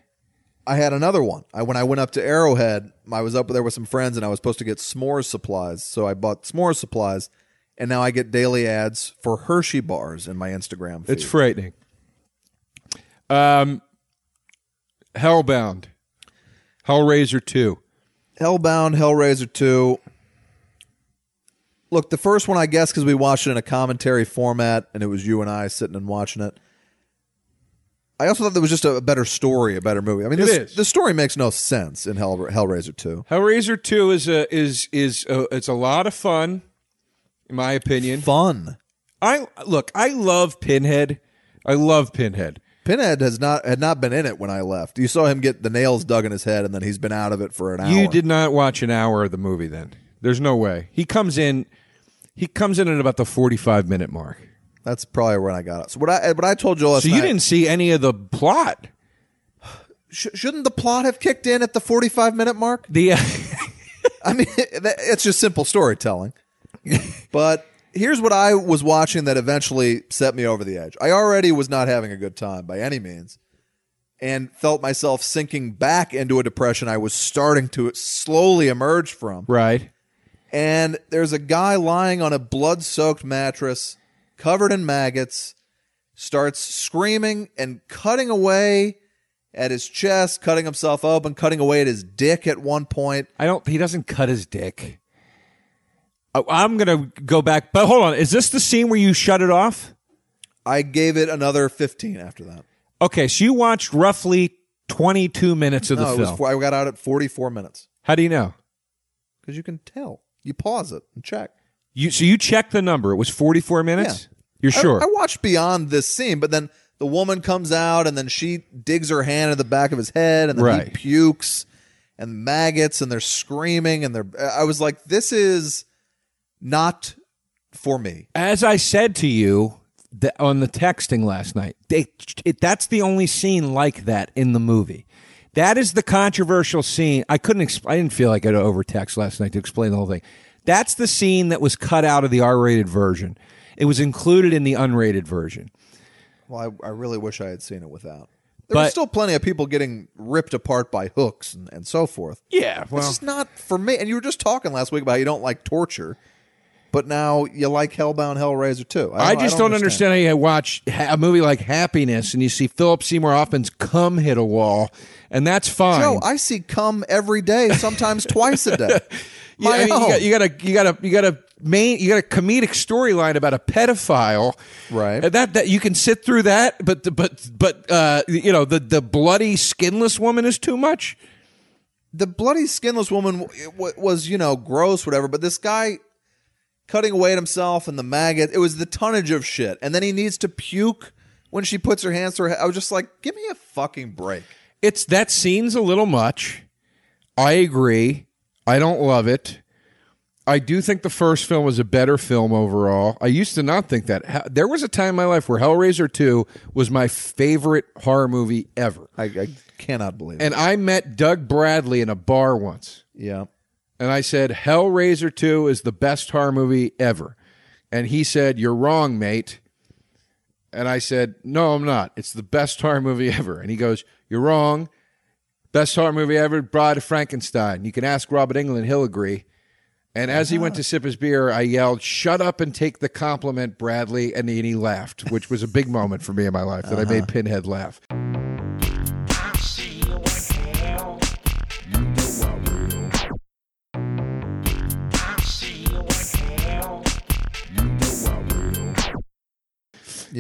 I had another one. I when I went up to Arrowhead, I was up there with some friends and I was supposed to get s'mores supplies. So I bought s'mores supplies and now I get daily ads for Hershey bars in my Instagram feed. It's frightening. Um, Hellbound, Hellraiser two. Hellbound, Hellraiser 2. Look, the first one, I guess, because we watched it in a commentary format and it was you and I sitting and watching it. I also thought there was just a better story, a better movie. I mean, It this, is. the story makes no sense in Hell, Hellraiser 2. Hellraiser two is a is is a, it's a lot of fun, in my opinion. Fun. I look, I love Pinhead. I love Pinhead. Pinhead has not had not been in it when I left. You saw him get the nails dug in his head, and then he's been out of it for an hour. You did not watch an hour of the movie. Then there's no way he comes in. He comes in at about the forty-five minute mark. That's probably when I got it. So what I what I told you last So you night- didn't see any of the plot. sh- shouldn't the plot have kicked in at the forty five minute mark? The I mean, it's just simple storytelling. but here's what I was watching that eventually set me over the edge. I already was not having a good time by any means and felt myself sinking back into a depression I was starting to slowly emerge from. right. And there's a guy lying on a blood soaked mattress covered in maggots, starts screaming and cutting away at his chest, cutting himself open, cutting away at his dick at one point. I don't. He doesn't cut his dick. I- I'm gonna go back, but hold on. Is this the scene where you shut it off? I gave it another 15 after that. Okay, so you watched roughly 22 minutes of the No, it film. was four, I got out at 44 minutes How do you know? because you can tell. You pause it and check. You so you checked the number. It was 44 minutes. You're I- sure? I, watched beyond this scene, but then the woman comes out and then she digs her hand in the back of his head and then he Right. pukes and maggots and they're screaming and they're. I was like, this is not for me. As I said to you, the, on the texting last night. They, it, that's the only scene like that in the movie. That is the controversial scene. I couldn't. Exp- I didn't feel like I had to over text last night to explain the whole thing. That's the scene that was cut out of the R-rated version. It was included in the unrated version. Well, I, I really wish I had seen it without. There But- were still plenty of people getting ripped apart by hooks and, and so forth. Yeah, well, it's just not for me. And you were just talking last week about how you don't like torture, but now you like Hellbound Hellraiser too. I, just don't, understand. how you watch a movie like Happiness and you see Philip Seymour Hoffman's cum hit a wall, and that's fine. Joe, I see cum every day, sometimes twice a day. Yeah, I mean, you, got, you got a you got a you got a main you got a comedic storyline about a pedophile, Right. And that that you can sit through that, but but but uh, you know the the bloody skinless woman is too much. the bloody skinless woman was you know gross whatever but this guy cutting away at himself and the maggot it was the tonnage of shit and then he needs to puke when she puts her hands to her head i was just like give me a fucking break It's that scene's a little much. I agree. I don't love it. I do think the first film was a better film overall. I used to not think that. There was a time in my life where Hellraiser 2 was my favorite horror movie ever. i, I cannot believe it And I met Doug Bradley in a bar once. yeah And I said, Hellraiser 2 is the best horror movie ever. And he said, You're wrong, mate. And I said, No, I'm not. It's the best horror movie ever. And he goes, You're wrong. Best horror movie ever, Bride of Frankenstein. You can ask Robert Englund, he'll agree. And as he went to sip his beer, I yelled, Shut up and take the compliment, Bradley. And he, and he laughed, which was a big moment for me in my life that I made uh-huh. Pinhead laugh.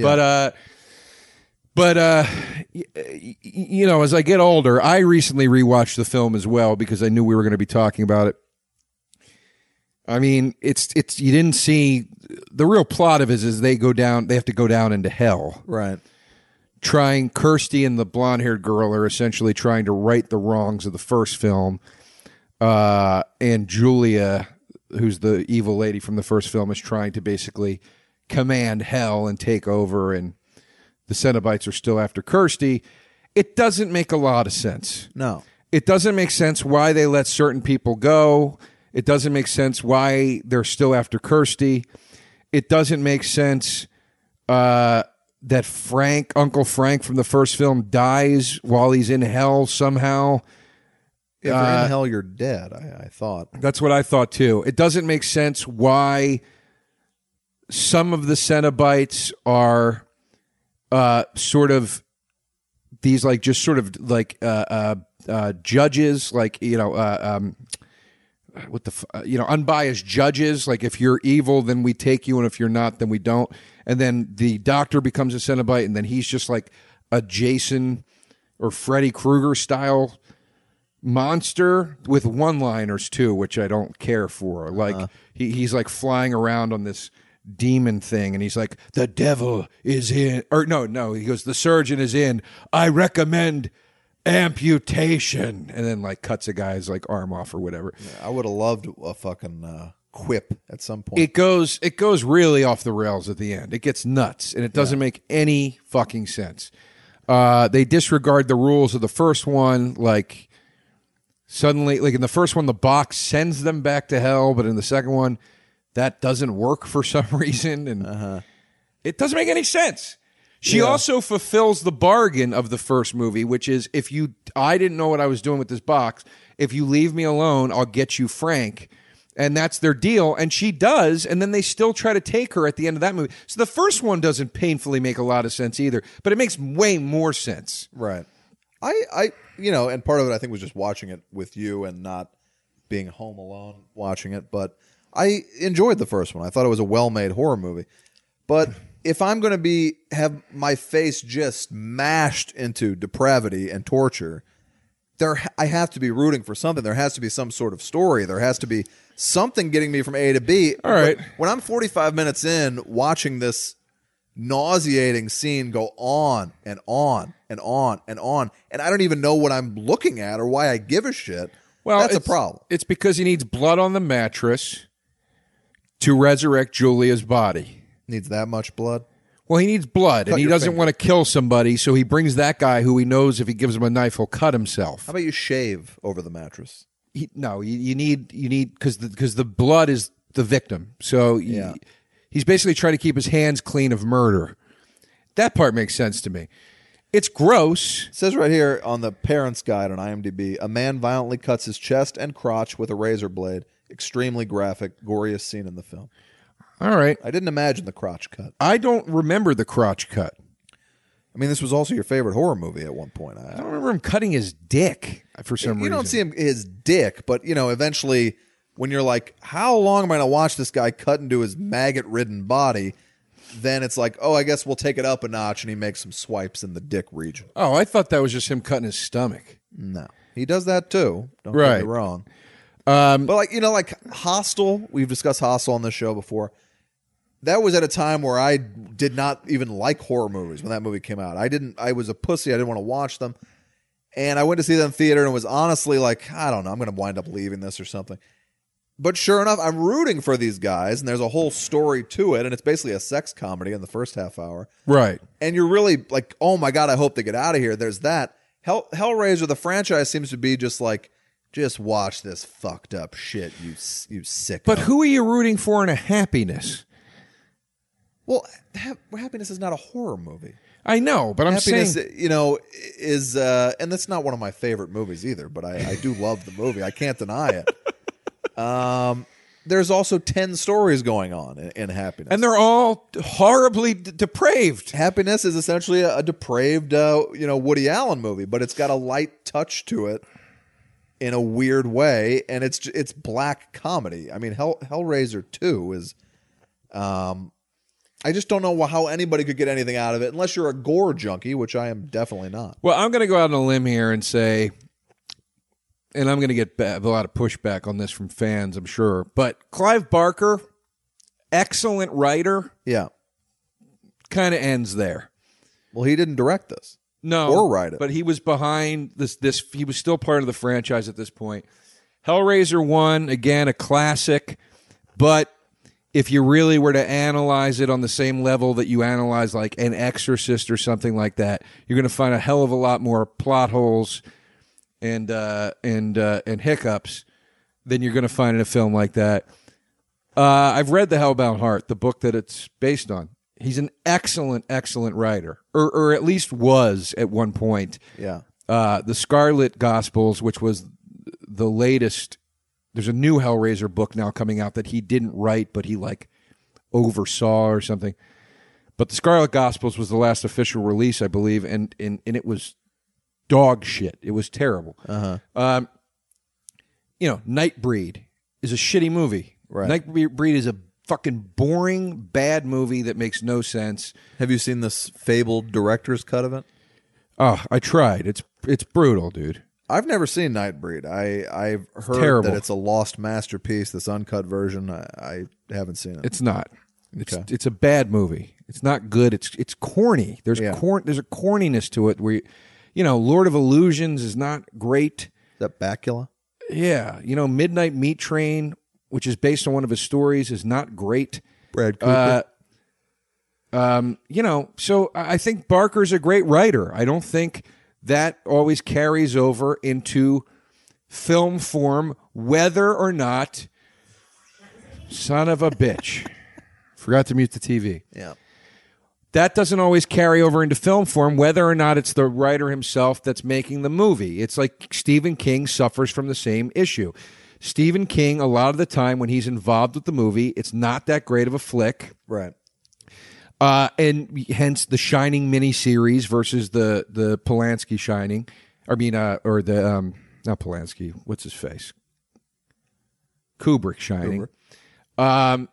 Yeah But uh but uh y- y- you know, as I get older, I recently rewatched the film as well because I knew we were going to be talking about it. I mean, it's it's you didn't see the real plot of it is they go down they have to go down into hell. right Trying Kirsty and the blonde-haired girl are essentially trying to right the wrongs of the first film. Uh and Julia, who's the evil lady from the first film is trying to basically command hell and take over and the Cenobites are still after Kirsty. It doesn't make a lot of sense. no It doesn't make sense why they let certain people go. It doesn't make sense why they're still after Kirsty. It doesn't make sense uh, that Frank, Uncle Frank from the first film, dies while he's in hell somehow. if you're Uh, in hell you're dead I, I thought That's what I thought too. It doesn't make sense why some of the Cenobites are uh, sort of these like just sort of like uh, uh, uh, judges, like you know, uh, um, what the f- uh, you know, unbiased judges. Like if you're evil, then we take you, and if you're not, then we don't. And then the doctor becomes a Cenobite, and then he's just like a Jason or Freddy Krueger style monster with one-liners too, which I don't care for. Like he, he's like flying around on this demon thing, and he's like, "The devil is in," or no, no, he goes, "The surgeon is in. I recommend amputation," and then like cuts a guy's like arm off or whatever. i would have loved a fucking uh, quip at some point It goes, it goes really off the rails at the end. It gets nuts, and it doesn't make any fucking sense. Uh, they disregard the rules of the first one, like suddenly like in the first one the box sends them back to hell but in the second one that doesn't work for some reason and it doesn't make any sense. She also fulfills the bargain of the first movie which is if you i didn't know what i was doing with this box. If you leave me alone i'll get you frank. And that's their deal. And she does and then they still try to take her at the end of that movie. So the first one doesn't painfully make a lot of sense either but it makes way more sense. Right. I, I, you know, and part of it I think was just watching it with you and not being home alone watching it. But I enjoyed the first one. I thought it was a well-made horror movie. But if I'm going to be have my face just mashed into depravity and torture, there I have to be rooting for something. There has to be some sort of story. There has to be something getting me from A to B. All right. When, when I'm 45 minutes in watching this nauseating scene go on and on and on and on, and I don't even know what I'm looking at or why I give a shit. Well, that's a problem. It's because he needs blood on the mattress to resurrect Julia's body. Needs that much blood. Well, he needs blood, Cut and he your doesn't finger. want to kill somebody, so he brings that guy who he knows if he gives him a knife, he'll cut himself. How about you shave over the mattress? He, no, you, you need you need because because the, blood is the victim, so y- Yeah. he's basically trying to keep his hands clean of murder. That part makes sense to me. It's gross. It says right here on the parents' guide on IMDb, a man violently cuts his chest and crotch with a razor blade. Extremely graphic, goriest scene in the film. All right, I didn't imagine the crotch cut. I don't remember the crotch cut. I mean, this was also your favorite horror movie at one point. I I, don't remember him cutting his dick uh, for some you reason. You don't see him his dick, but you know, eventually, when you're like, "How long am I going to watch this guy cut into his maggot-ridden body?" Then it's like, "Oh, I guess we'll take it up a notch," and he makes some swipes in the dick region. Oh, I thought that was just him cutting his stomach. No, he does that too. Don't get Right. me wrong. Um, But like you know, like Hostel, we've discussed Hostel on this show before. That was at a time where I did not even like horror movies when that movie came out. I didn't. I was a pussy. I didn't want to watch them, and I went to see them in theater and was honestly like, I don't know, I'm going to wind up leaving this or something. But sure enough, I'm rooting for these guys, and there's a whole story to it, and it's basically a sex comedy in the first half hour right. and you're really like, oh my god, I hope they get out of here. There's that. Hell, Hellraiser, the franchise seems to be just like, just watch this fucked up shit, you you sick. But who are you rooting for in a happiness? well, ha- happiness is not a horror movie. I know, but I'm happiness, saying you know, is uh, and that's not one of my favorite movies either. But I, I do love the movie. I can't deny it. Um, there's also ten stories going on in, in happiness, and they're all horribly d- depraved. Happiness is essentially a, a depraved, uh, you know, Woody Allen movie, but it's got a light touch to it in a weird way, and it's it's black comedy. I mean, Hell, Hellraiser Two is, um, I just don't know how anybody could get anything out of it unless you're a gore junkie, which I am definitely not. Well, I'm going to go out on a limb here and say, and I'm going to get a lot of pushback on this from fans, I'm sure, but Clive Barker, excellent writer, Yeah. kind of ends there. Well, he didn't direct this. No, Or write it. but he was behind this. This he was still part of the franchise at this point. Hellraiser one again, a classic, but if you really were to analyze it on the same level that you analyze like an Exorcist or something like that, you're going to find a hell of a lot more plot holes and uh, and uh, and hiccups than you're going to find in a film like that. Uh, I've read The Hellbound Heart, the book that it's based on. He's an excellent, excellent writer, or or at least was at one point. Yeah. Uh, the Scarlet Gospels, which was the latest. There's a new Hellraiser book now coming out that he didn't write, but he like oversaw or something. But the Scarlet Gospels was the last official release, I believe, and and, and it was dog shit. It was terrible. Uh-huh. Um, you know, Nightbreed is a shitty movie. Right. Nightbreed is a fucking boring, bad movie that makes no sense. Have you seen this fabled director's cut of it? Oh, I tried. It's it's brutal, dude. I've never seen Nightbreed. I I've heard terrible. that it's a lost masterpiece. This uncut version, I, I haven't seen it. It's not. It's Okay. it's a bad movie. It's not good. It's it's corny. There's Yeah. corn. There's a corniness to it where, you, you know, Lord of Illusions is not great. Is that Bakula? Yeah, you know, Midnight Meat Train, which is based on one of his stories, is not great. Brad Uh, um, you know, so I think Barker's a great writer. I don't think that always carries over into film form, whether or not. Son of a bitch. Forgot to mute the TV. yeah. That doesn't always carry over into film form, whether or not it's the writer himself that's making the movie. It's like Stephen King suffers from the same issue. Stephen King, a lot of the time when he's involved with the movie, it's not that great of a flick. Right. Uh, and hence the Shining miniseries versus the the Polanski Shining, I mean, uh, or the um, not Polanski. What's his face? Kubrick Shining. Um,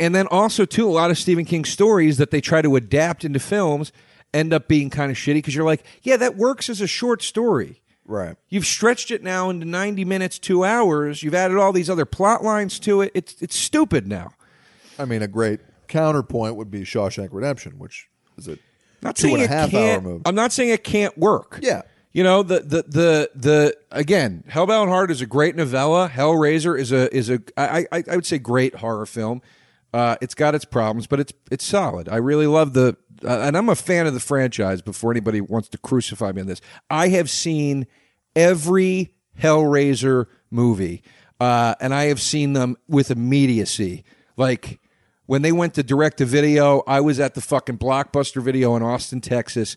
and then also too, a lot of Stephen King stories that they try to adapt into films end up being kind of shitty because you're like, yeah, that works as a short story. Right. You've stretched it now into 90 minutes, two hours. You've added all these other plot lines to it. It's it's stupid now. I mean, a great counterpoint would be Shawshank Redemption, which is a not two and a half hour movie. I'm not saying it can't work. Yeah. You know the the the the again, Hellbound Heart is a great novella. Hellraiser is a is a I I, I would say great horror film. Uh, it's got its problems, but it's it's solid. I really love the, uh, and I'm a fan of the franchise. Before anybody wants to crucify me on this, I have seen every Hellraiser movie, uh, and I have seen them with immediacy. Like when they went to direct to video, I was at the fucking Blockbuster Video in Austin, Texas,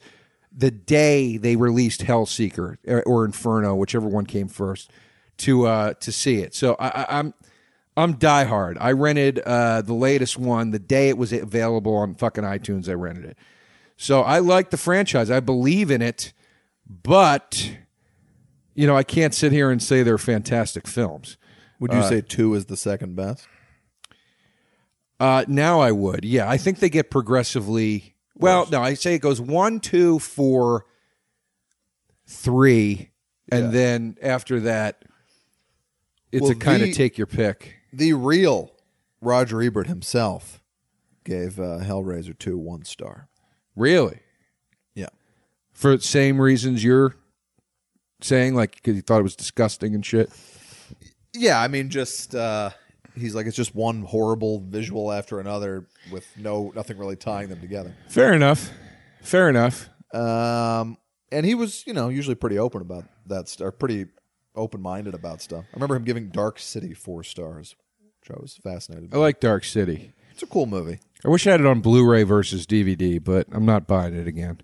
the day they released Hellseeker or, or Inferno, whichever one came first, to uh, to see it. So I, I, I'm I'm diehard. I rented uh, the latest one the day it was available on fucking iTunes. I rented it. So I like the franchise. I believe in it, but you know I can't sit here and say they're fantastic films. Would you say two is the second best? Uh, now I would. Yeah, I think they get progressively. Well, no, I say it goes one, two, four, three, and Yeah. then after that, it's Well, a kind the- of take your pick. The real Roger Ebert himself gave uh, Hellraiser 2 one star. Really, Yeah. for the same reasons you're saying, like because you thought it was disgusting and shit. Yeah, I mean, just uh, he's like it's just one horrible visual after another with no nothing really tying them together. Fair enough. Fair enough. Um, and he was, you know, usually pretty open about that stuff, pretty open minded about stuff. I remember him giving Dark City four stars, which I was fascinated. I like Dark City. It's a cool movie. I wish I had it on Blu-ray versus DVD, but I'm not buying it again.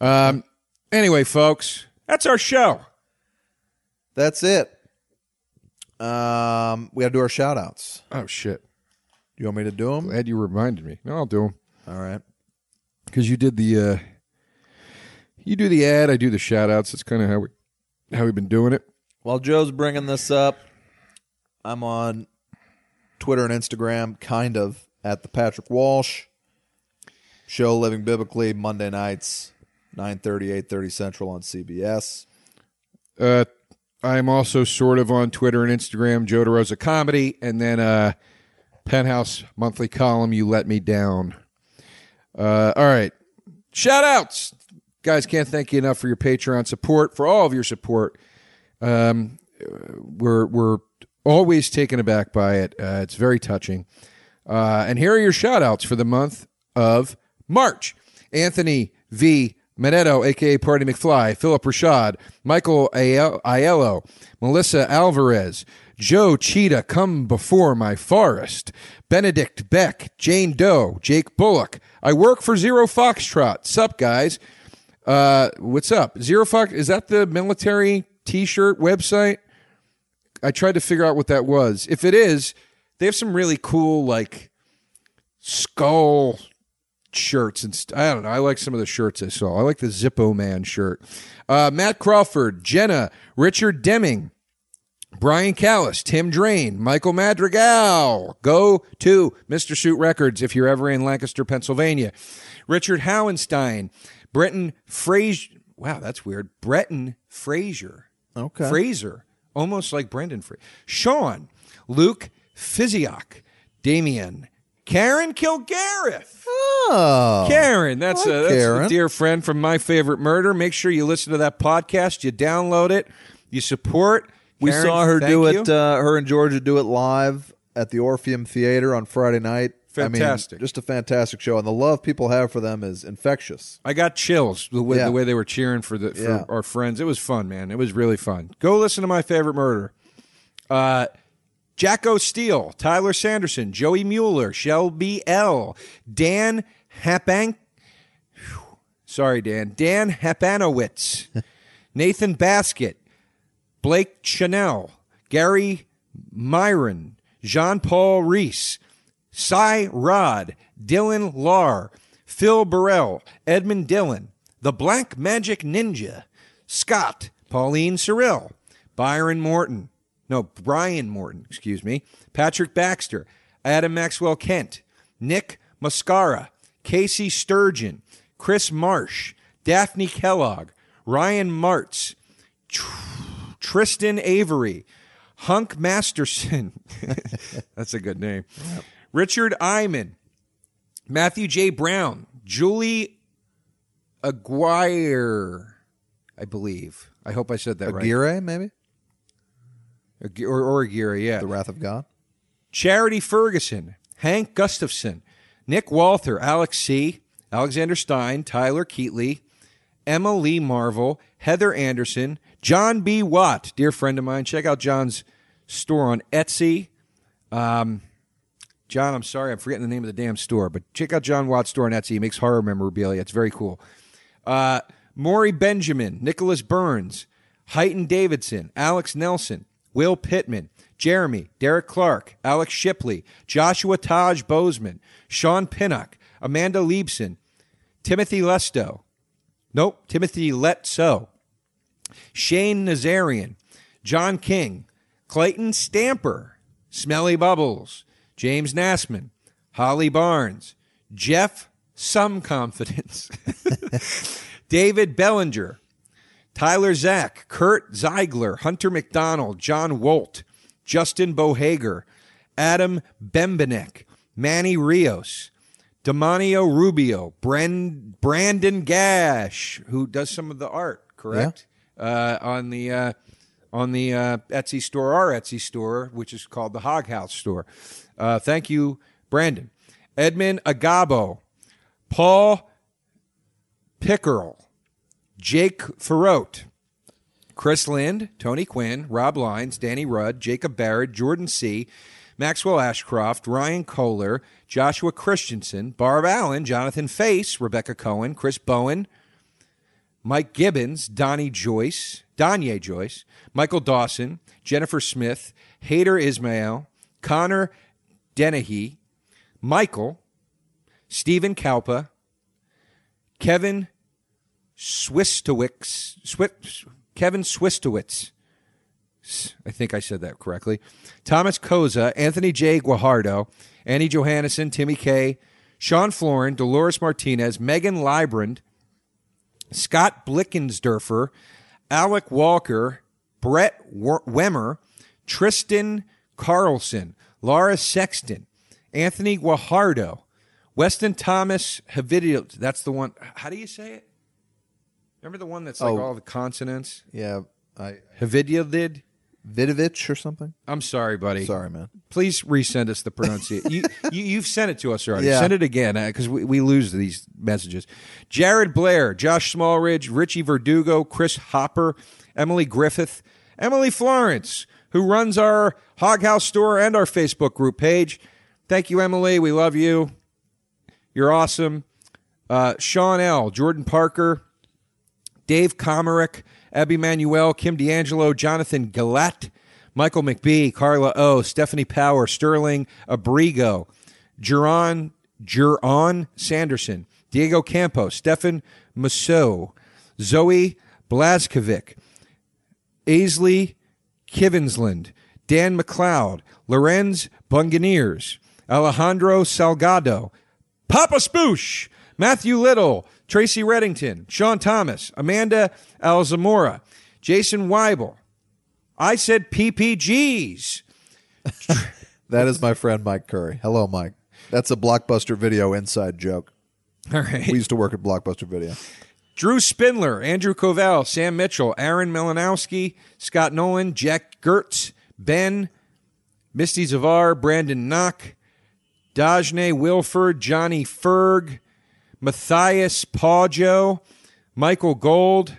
Um, anyway, folks, that's our show. That's it. Um, we got to do our shout outs. Oh shit! Do you want me to do them? Glad you reminded me. No, I'll do them All right. because you did the. Uh, you do the ad. I do the shout outs. That's kind of how we how we've been doing it. While Joe's bringing this up, I'm on Twitter and Instagram, kind of at the Patrick Walsh show, Living Biblically, Monday nights, 9:30, 8:30 Central on CBS. Uh, I'm also sort of on Twitter and Instagram, Joe DeRosa Comedy, and then uh, Penthouse Monthly Column, You Let Me Down. Uh, all right. Shout outs. Guys, can't thank you enough for your Patreon support, for all of your support. Um, we're, we're always taken aback by it. Uh, it's very touching. Uh, and here are your shout outs for the month of March Anthony V. Manetto, aka Party McFly, Philip Rashad, Michael Aiel- Aiello, Melissa Alvarez, Joe Cheetah, Come Before My Forest, Benedict Beck, Jane Doe, Jake Bullock. I work for Zero Foxtrot. Sup, guys? Uh, what's up? Zero Fox, is that the military t shirt website? I tried to figure out what that was. If it is, they have some really cool like skull shirts and st- I don't know. I like some of the shirts I saw. I like the Zippo Man shirt. Uh, Matt Crawford, Jenna, Richard Deming, Brian Callis, Tim Drain, Michael Madrigal. Go to Mr. Suit Records if you're ever in Lancaster, Pennsylvania. Richard Howenstein, Bretton Fraser. Wow, that's weird. Bretton Fraser. Okay. Fraser. Almost like Brendan Fraser. Sean, Luke Physiok, Damien, Karen Kilgariff. Oh, Karen, that's, Hi, a, that's a dear friend from My Favorite Murder. Make sure you listen to that podcast. You download it. You support. we Karen, saw her do you. it. Uh, her and Georgia do it live at the Orpheum Theater on Friday night. I mean, Fantastic. just a fantastic show, and the love people have for them is infectious. I got chills the way, Yeah. the way they were cheering for the for Yeah. our friends. It was fun, man. It was really fun. Go listen to my favorite murder. Uh, Jacko Steele, Tyler Sanderson, Joey Mueller, Shelby L, Dan Hapank. Sorry, Dan. Dan Hapanowitz, Nathan Basket, Blake Chanel, Gary Myron, Jean Paul Reese, Cy Rod, Dylan Lar, Phil Burrell, Edmund Dillon, The Black Magic Ninja, Scott, Pauline Cyril, Byron Morton, no, Brian Morton, excuse me, Patrick Baxter, Adam Maxwell Kent, Nick Mascara, Casey Sturgeon, Chris Marsh, Daphne Kellogg, Ryan Martz, Tr- Tristan Avery, Hunk Masterson. That's a good name. Richard Iman, Matthew J. Brown, Julie Aguirre, I believe. I hope I said that right. Aguirre, maybe Or, or Aguirre, yeah. the Wrath of God. Charity Ferguson, Hank Gustafson, Nick Walther, Alex C., Alexander Stein, Tyler Keatley, Emma Lee Marvel, Heather Anderson, John B. Watt, dear friend of mine. Check out John's store on Etsy. Um, John, I'm sorry, I'm forgetting the name of the damn store, but check out John Watt's store on Etsy. He makes horror memorabilia. It's very cool. Uh, Maury Benjamin, Nicholas Burns, Heighton Davidson, Alex Nelson, Will Pittman, Jeremy, Derek Clark, Alex Shipley, Joshua Taj Bozeman, Sean Pinnock, Amanda Liebson, Timothy Lesto. Nope, Timothy Letso. Shane Nazarian, John King, Clayton Stamper, Smelly Bubbles, James Nassman, Holly Barnes, Jeff Some Confidence, David Bellinger, Tyler Zack, Kurt Zeigler, Hunter McDonald, John Wolt, Justin Bohager, Adam Bembenek, Manny Rios, Demonio Rubio, Bren, Brandon Gash, who does some of the art, correct? Uh, on the uh, on the uh, Etsy store, our Etsy store, which is called the Hog House store. Uh, thank you, Brandon. Edmund Agabo, Paul Pickerel, Jake Farote, Chris Lind, Tony Quinn, Rob Lines, Danny Rudd, Jacob Barrett, Jordan C., Maxwell Ashcroft, Ryan Kohler, Joshua Christensen, Barb Allen, Jonathan Face, Rebecca Cohen, Chris Bowen, Mike Gibbons, Donnie Joyce, Danye Joyce, Michael Dawson, Jennifer Smith, Hader Ismail, Connor Dennehy, Michael, Stephen Kalpa, Kevin Swistowicz, Swi- Kevin Swistowicz. I think I said that correctly. Thomas Koza, Anthony J. Guajardo, Annie Johannesson, Timmy K, Sean Florin, Dolores Martinez, Megan Librand, Scott Blickensderfer, Alec Walker, Brett Wemmer, Tristan Carlson, Laura Sexton, Anthony Guajardo, Weston Thomas Havidio. That's the one. How do you say it? Remember the one that's like Oh. all the consonants? Yeah, I Havidiodid? Vidovich or something. I'm sorry, buddy. Sorry, man. Please resend us the pronunciation. you, you, you've sent it to us already. Yeah. Send it again because we, we lose these messages. Jared Blair, Josh Smallridge, Richie Verdugo, Chris Hopper, Emily Griffith, Emily Florence, who runs our Hog House store and our Facebook group page. Thank you, Emily. We love you. You're awesome. Uh, Sean L., Jordan Parker, Dave Comerick, Abby Manuel, Kim D'Angelo, Jonathan Galat, Michael McBee, Carla O, Stephanie Power, Sterling Abrigo, Juron, Juron Sanderson, Diego Campos, Stefan Musso, Zoe Blazkovic, Aisley Kivensland, Dan McLeod, Lorenz Bunganiers, Alejandro Salgado, Papa Spoosh, Matthew Little, Tracy Reddington, Sean Thomas, Amanda Alzamora, Jason Weibel. I said PPGs. That is my friend Mike Curry. Hello, Mike. That's a Blockbuster Video inside joke. All right. We used to work at Blockbuster Video. Drew Spindler, Andrew Covell, Sam Mitchell, Aaron Melanowski, Scott Nolan, Jack Gertz, Ben, Misty Zavar, Brandon Knock, Dajne Wilford, Johnny Ferg, Matthias Pogio, Michael Gold,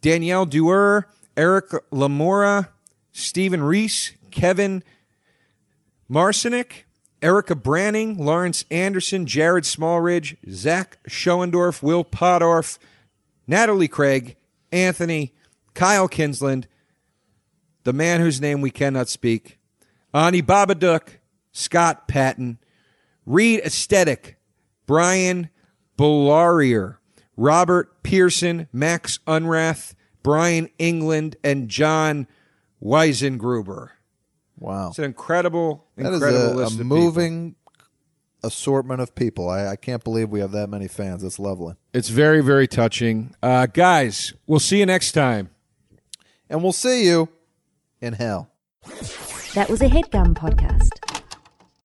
Danielle Duer, Eric Lamora, Stephen Reese, Kevin Marcinick, Erica Branning, Lawrence Anderson, Jared Smallridge, Zach Schoendorf, Will Podorf, Natalie Craig, Anthony, Kyle Kinsland, the man whose name we cannot speak, Ani Babadook, Scott Patton, Reed Aesthetic, Brian Bollarier, Robert Pearson, Max Unrath, Brian England, and John Weisengruber. Wow. It's an incredible, That is incredible a, list a of moving assortment of people. I, I can't believe we have that many fans. That's lovely. It's very, very touching. Uh, guys, we'll see you next time. And we'll see you in hell. That was a headgum podcast.